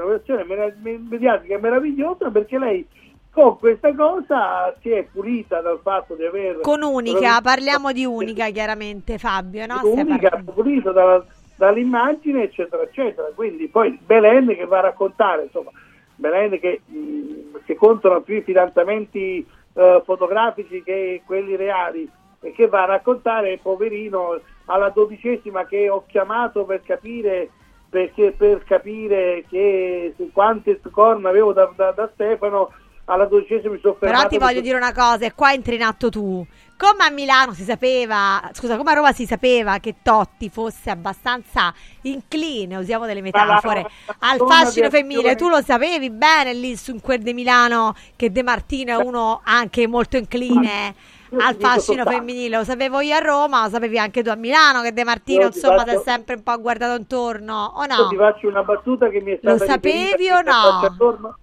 mera- me- mediatica meravigliosa perché lei con questa cosa si è pulita dal fatto di aver Con Unica, parliamo di Unica chiaramente, Fabio, no? Unica, pulito dalla- dall'immagine, eccetera, eccetera. Quindi poi Belen che va a raccontare, insomma, Belen che, mh, che contano più i fidanzamenti eh, fotografici che quelli reali e che va a raccontare, poverino, alla dodicesima che ho chiamato per capire perché per capire che quante corna avevo da, da- da Stefano alla dodicesima mi sono Però fermato. ti voglio perché- dire una cosa, e qua entri in atto tu. Come a Milano si sapeva, scusa, come a Roma si sapeva che Totti fosse abbastanza incline, usiamo delle metafore, la- al fascino femminile. Tu lo sapevi bene lì su quel di Milano che De Martino è uno anche molto incline al fascino femminile. Lo sapevo io a Roma, lo sapevi anche tu a Milano che De Martino, Io insomma, ti è sempre un po' guardato intorno, o Io ti no? faccio una battuta che mi è stata Lo sapevi o no?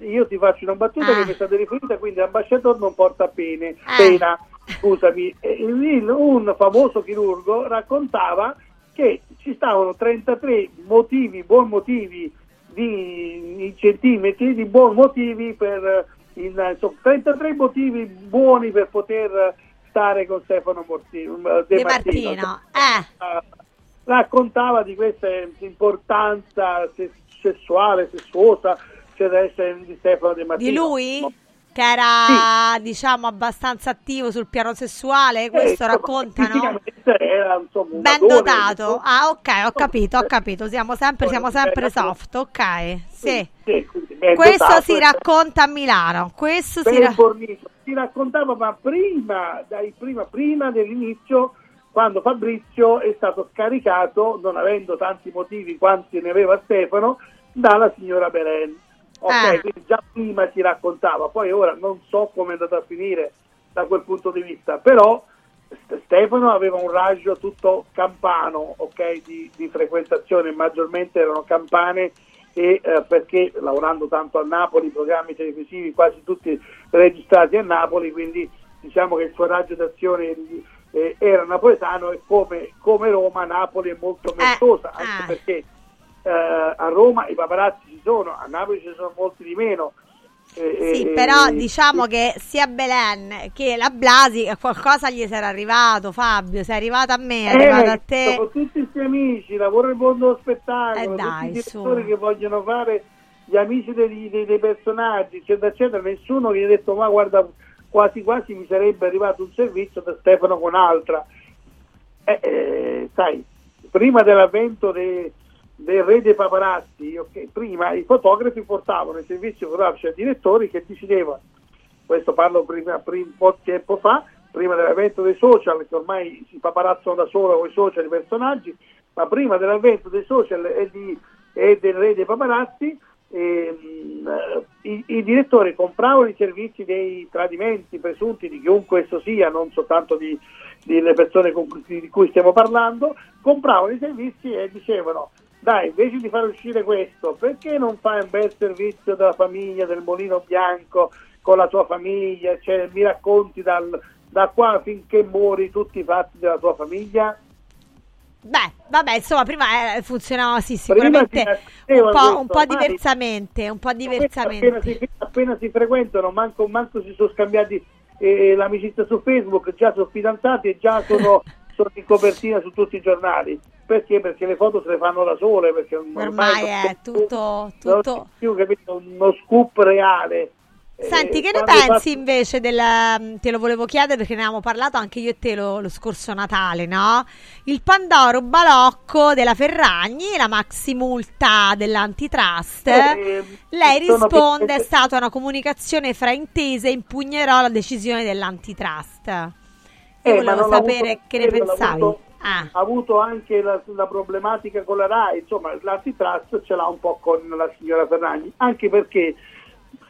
Io ti faccio una battuta Ah. che mi è stata riferita, quindi ambasciatore non porta pene, Eh. pena. Scusami, un famoso chirurgo raccontava che ci stavano 33 motivi, buoni motivi di centimetri, di buoni motivi per in, insomma, 33 motivi buoni per poter stare con Stefano Morti- De, De Martino. Martino, eh. Eh, raccontava di questa importanza se- sessuale, sessuosa, cioè di Stefano De Martino. Di lui? Che era, diciamo, abbastanza attivo sul piano sessuale, questo Eh, insomma, raccontano? Era, insomma, Ben dotato. Ah, ok, ho capito, ho capito. Siamo sempre, siamo sempre Eh, soft, ok. Sì. sì, ben Questo dotato, si eh, racconta a Milano. Questo si ra-. Si raccontava, ma prima, dai, prima, prima dell'inizio, quando Fabrizio è stato scaricato, non avendo tanti motivi quanti ne aveva Stefano, dalla signora Belen. Ok, Ah. quindi già prima si raccontava, poi ora non so come è andato a finire da quel punto di vista, però St- Stefano aveva un raggio tutto campano, ok, di, di frequentazione, maggiormente erano campane e eh, perché lavorando tanto a Napoli, i programmi televisivi quasi tutti registrati a Napoli, quindi diciamo che il suo raggio d'azione eh, era napoletano e come, come Roma Napoli è molto mercosa, anche perché eh, a Roma i paparazzi ci sono, a Napoli ci sono molti di meno. Eh, Sì, eh, però eh, diciamo che sia Belen che la Blasi a qualcosa gli sarà arrivato, Fabio. Sei arrivato a me, è arrivato a Eh, te. sono tutti i suoi amici, lavora nel mondo dello spettacolo, Eh, tutti dai, i direttori che vogliono fare gli amici dei, dei- dei personaggi, eccetera, eccetera. Nessuno gli ha detto, ma guarda, quasi quasi mi sarebbe arrivato un servizio da Stefano con altra. Eh, eh, sai, prima dell'avvento dei- del re dei paparazzi, ok, prima i fotografi portavano i servizi fotografici ai direttori che decidevano. Questo parlo prima, prima, un po' tempo fa, prima dell'avvento dei social, che ormai si paparazzano da solo con i social i personaggi, ma prima dell'avvento dei social e, di, e del re dei paparazzi, ehm, eh, i, i direttori compravano i servizi dei tradimenti presunti di chiunque esso sia, non soltanto di, delle persone cui- di cui stiamo parlando, compravano i servizi e dicevano dai, invece di far uscire questo, perché non fai un bel servizio della famiglia, del mulino bianco, con la tua famiglia, cioè, mi racconti dal- da qua finché muori tutti i fatti della tua famiglia? Beh, vabbè, insomma, prima eh, funzionava sì, sicuramente si un po', un po' diversamente, un po' Appena diversamente. si, appena si frequentano, manco, manco si sono scambiati eh, l'amicizia su Facebook, già sono fidanzati e già sono, sono in copertina su tutti i giornali. Perché? Perché le foto se le fanno da sole, perché Ormai non è tutto, tutto... più capito, uno scoop reale. Senti, Eh, che ne pensi fa- invece del... mm, Te lo volevo chiedere perché ne avevamo parlato anche io e te lo, lo scorso Natale, no? Il Pandoro balocco della Ferragni, la maxi multa dell'antitrust. Eh, Lei sono risponde: è piccole- stata una comunicazione fraintesa e impugnerò la decisione dell'antitrust. Io Eh, volevo sapere avuto- che ne pensavi. avuto- Ah. Ha avuto anche la, la problematica con la RAI, insomma l'antitrust ce l'ha un po' con la signora Ferragni, anche perché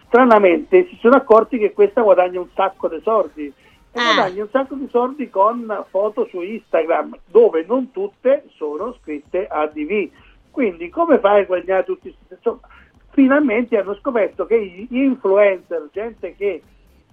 stranamente si sono accorti che questa guadagna un sacco di soldi e Ah. guadagna un sacco di soldi con foto su Instagram dove non tutte sono scritte a DV. Quindi come fai a guadagnare tutti? Insomma, finalmente hanno scoperto che gli influencer, gente che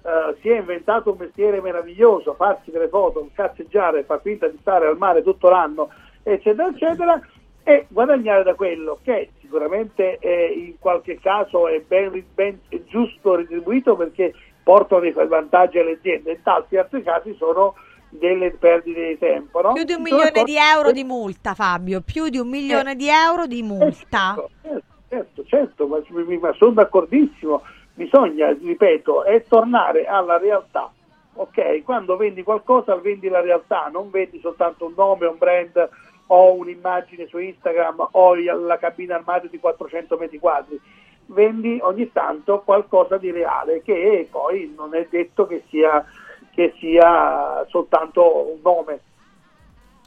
eh, si è inventato un mestiere meraviglioso, farsi delle foto, cazzeggiare, far finta di stare al mare tutto l'anno, eccetera, eccetera, e guadagnare da quello che sicuramente è, in qualche caso è ben, ben- è giusto retribuito perché portano dei vantaggi alle aziende, in tanti altri casi sono delle perdite di tempo. No? Più di un sono milione di euro di multa, Fabio. Più di un milione di euro di multa. Certo, certo, certo, ma, ma sono d'accordissimo. Bisogna, ripeto, è tornare alla realtà. Ok, quando vendi qualcosa vendi la realtà, non vendi soltanto un nome, un brand o un'immagine su Instagram o la cabina armadio di 400 metri quadri. vendi ogni tanto qualcosa di reale, che poi non è detto che sia, che sia soltanto un nome.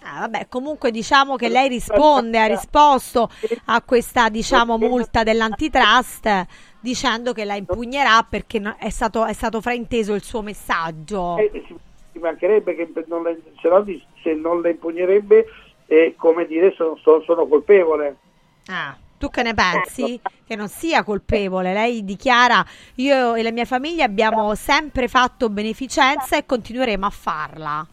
Ah, vabbè, comunque diciamo che lei risponde, ha risposto a questa diciamo multa dell'antitrust dicendo che la impugnerà perché no- è stato, è stato frainteso il suo messaggio. Eh, ci mancherebbe che non le- se, no, se non le impugnerebbe, eh, come dire, sono, sono- sono colpevole. Ah, tu che ne pensi? Che non sia colpevole. Lei dichiara: Io e la mia famiglia abbiamo sempre fatto beneficenza e continueremo a farla.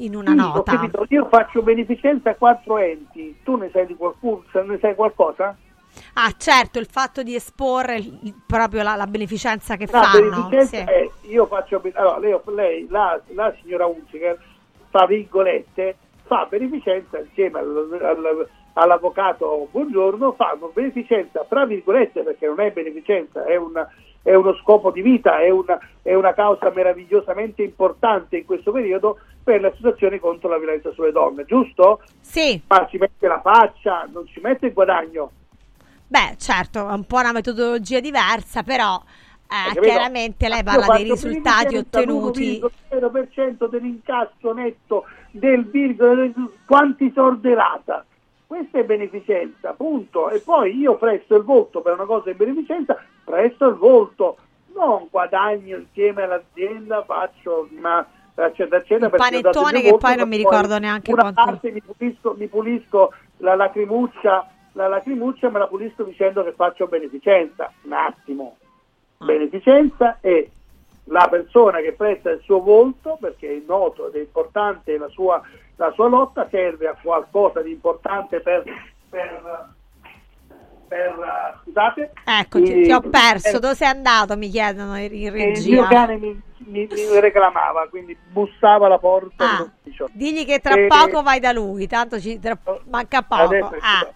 In una Sì, nota. Io faccio beneficenza a quattro enti, tu ne sai di qualcuno, ne sai qualcosa? Ah, certo, il fatto di esporre il- proprio la, la beneficenza che No, fanno. beneficenza sì. è, io faccio, allora, lei, lei, la, la signora Unziger, tra virgolette, fa beneficenza insieme al- al- all'avvocato Buongiorno, fanno beneficenza, tra virgolette, perché non è beneficenza, è, una- è uno scopo di vita, è una, è una causa meravigliosamente importante in questo periodo per le associazioni contro la violenza sulle donne, giusto? Sì. Ma ci mette la faccia, non ci mette il guadagno. Beh, certo, è un po' una metodologia diversa, però eh, chiaramente lei parla dei risultati ottenuti. l'1,0% dell'incasso netto del virgola quanti sorderata. Questa è beneficenza, punto. E poi io presto il volto per una cosa in beneficenza, presto il volto. Non guadagno insieme all'azienda, faccio una eccetera, eccetera, il panettone che volto, poi non mi ricordo neanche una quanto- parte mi pulisco, mi pulisco la lacrimuccia, la lacrimuccia me la pulisco dicendo che faccio beneficenza. Un attimo. Ah. Beneficenza è la persona che presta il suo volto perché è noto ed è importante la sua, la sua lotta, serve a qualcosa di importante per, per, per, scusate, Ecco, ti, ti ho perso. Dove sei andato? Mi chiedono in, e il regia. mio cane mi, mi- mi reclamava, quindi bussava alla porta Ah, dell'ufficio. Digli che tra E- poco vai da lui, tanto ci, tra- manca poco. Ah.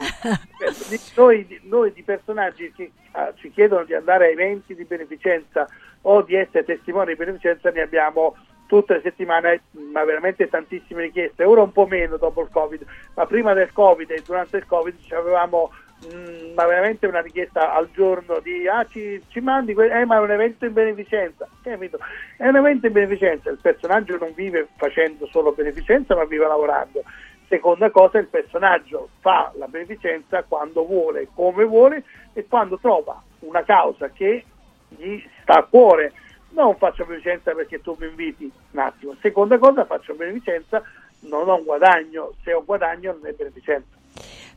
Noi, di- noi di personaggi che ah, ci chiedono di andare a eventi di beneficenza o di essere testimoni di beneficenza ne abbiamo tutte le settimane, ma veramente tantissime richieste. Ora un po' meno dopo il Covid, ma prima del Covid e durante il Covid ci avevamo mm, ma veramente una richiesta al giorno di ah ci, ci mandi eh, ma è un evento in beneficenza capito? è un evento in beneficenza. Il personaggio non vive facendo solo beneficenza ma vive lavorando. Seconda cosa il personaggio fa la beneficenza quando vuole come vuole e quando trova una causa che gli sta a cuore. Non faccio beneficenza perché tu mi inviti. Un attimo. Seconda cosa faccio beneficenza non ho un guadagno. Se ho guadagno non è beneficenza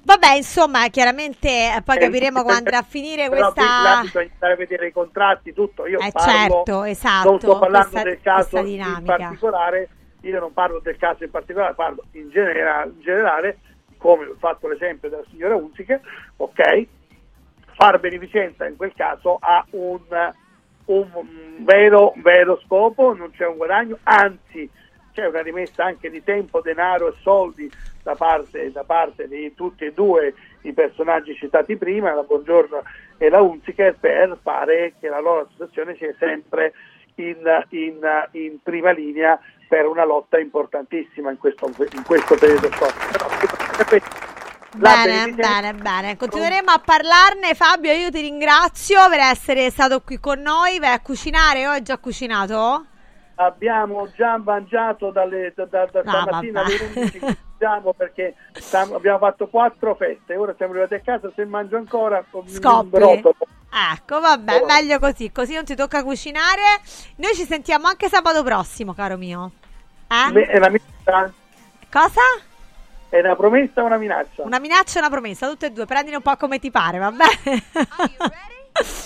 Vabbè, insomma, chiaramente eh, poi capiremo quando andrà a finire Però questa. bisogna andare a vedere i contratti, tutto. Io Eh, parlo, certo, esatto, non sto parlando questa- del caso in particolare, io non parlo del caso in particolare, parlo in, genera- in generale, come ho fatto l'esempio della signora Unziche, ok? Far beneficenza in quel caso ha un, un vero, vero scopo, non c'è un guadagno, anzi c'è una rimessa anche di tempo, denaro e soldi da parte, da parte di tutti e due i personaggi citati prima, la Buongiorno e la Unziker, per fare che la loro associazione sia sempre in, in- in prima linea per una lotta importantissima in questo, in questo periodo storico. Bene, bene, bene. Continueremo a parlarne. Fabio, io ti ringrazio per essere stato qui con noi. Vai a cucinare o hai già cucinato? Abbiamo già mangiato dalle, da, da- da No, stamattina alle 11 mangiamo perché stiamo- abbiamo fatto quattro feste ora siamo arrivati a casa se mangio ancora mi Scopri. brotolo. Ecco, vabbè, Oh. meglio così, così non ti tocca cucinare. Noi ci sentiamo anche sabato prossimo, caro mio. Eh? Me- è una minaccia Cosa? è una promessa o una minaccia Una minaccia e una promessa, tutte e due. Prendine un po' come ti pare, va bene?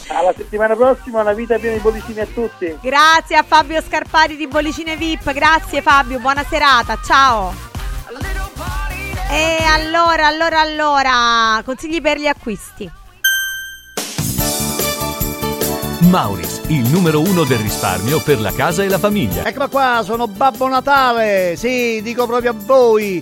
Alla settimana prossima una vita piena di bollicini a tutti Grazie a Fabio Scarpati di Bollicine VIP. Grazie Fabio, buona serata. Ciao. E allora, allora, allora, consigli per gli acquisti. Mauris, il numero uno del risparmio per la casa e la famiglia. Eccola qua, sono Babbo Natale. Sì, dico proprio a voi.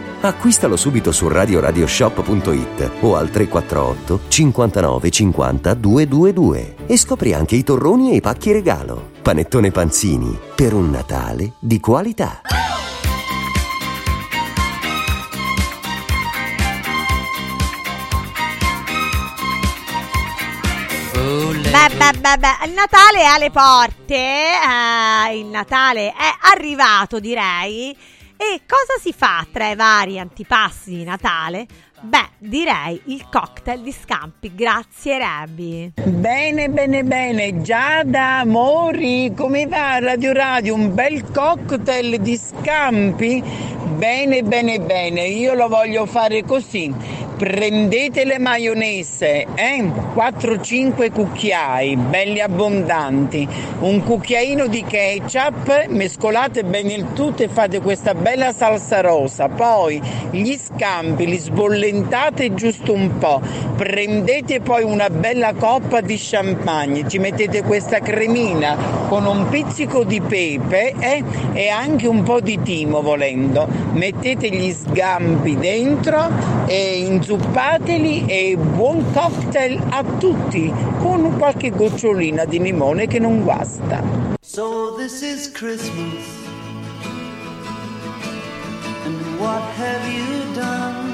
Acquistalo subito su radioradioshop.it o al 348 59 50 222 e scopri anche i torroni e i pacchi regalo. Panettone Panzini, per un Natale di qualità. Beh, beh, beh, beh, il Natale è alle porte, eh, il Natale è arrivato direi. E cosa si fa tra i vari antipasti di Natale? Beh, direi il cocktail di scampi. Grazie Rebi. Bene, bene, bene. Giada Mori, come va Radio Radio? Un bel cocktail di scampi? Bene, bene, bene. Io lo voglio fare così. Prendete le maionese, eh? 4-5 cucchiai, belli abbondanti, un cucchiaino di ketchup, mescolate bene il tutto e fate questa bella salsa rosa. Poi gli scampi li sbollentate giusto un po', prendete poi una bella coppa di champagne, ci mettete questa cremina con un pizzico di pepe eh? e anche un po' di timo volendo. Mettete gli sgampi dentro e inzuppateli e buon cocktail a tutti con qualche gocciolina di limone che non guasta. So this is Christmas, and what have you done?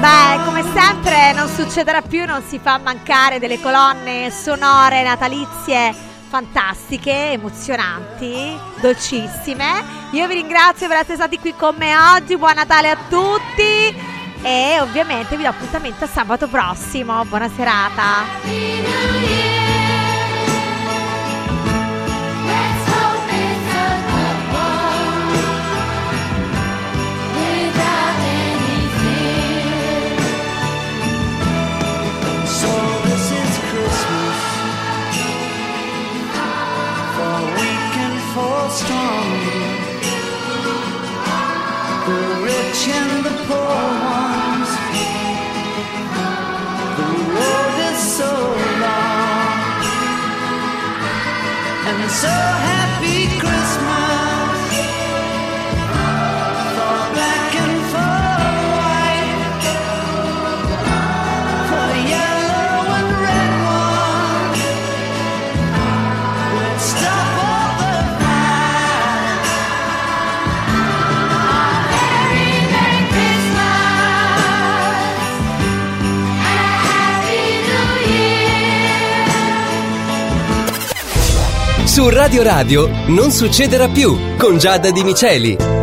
Beh, come sempre non succederà più, non si fa mancare delle colonne sonore natalizie fantastiche, emozionanti, dolcissime. Io vi ringrazio per essere stati qui con me oggi, buon Natale a tutti e ovviamente vi do appuntamento a sabato prossimo. Buona serata. The rich and the poor ones. The road is so long, and so Su Radio Radio non succederà più con Giada Di Miceli.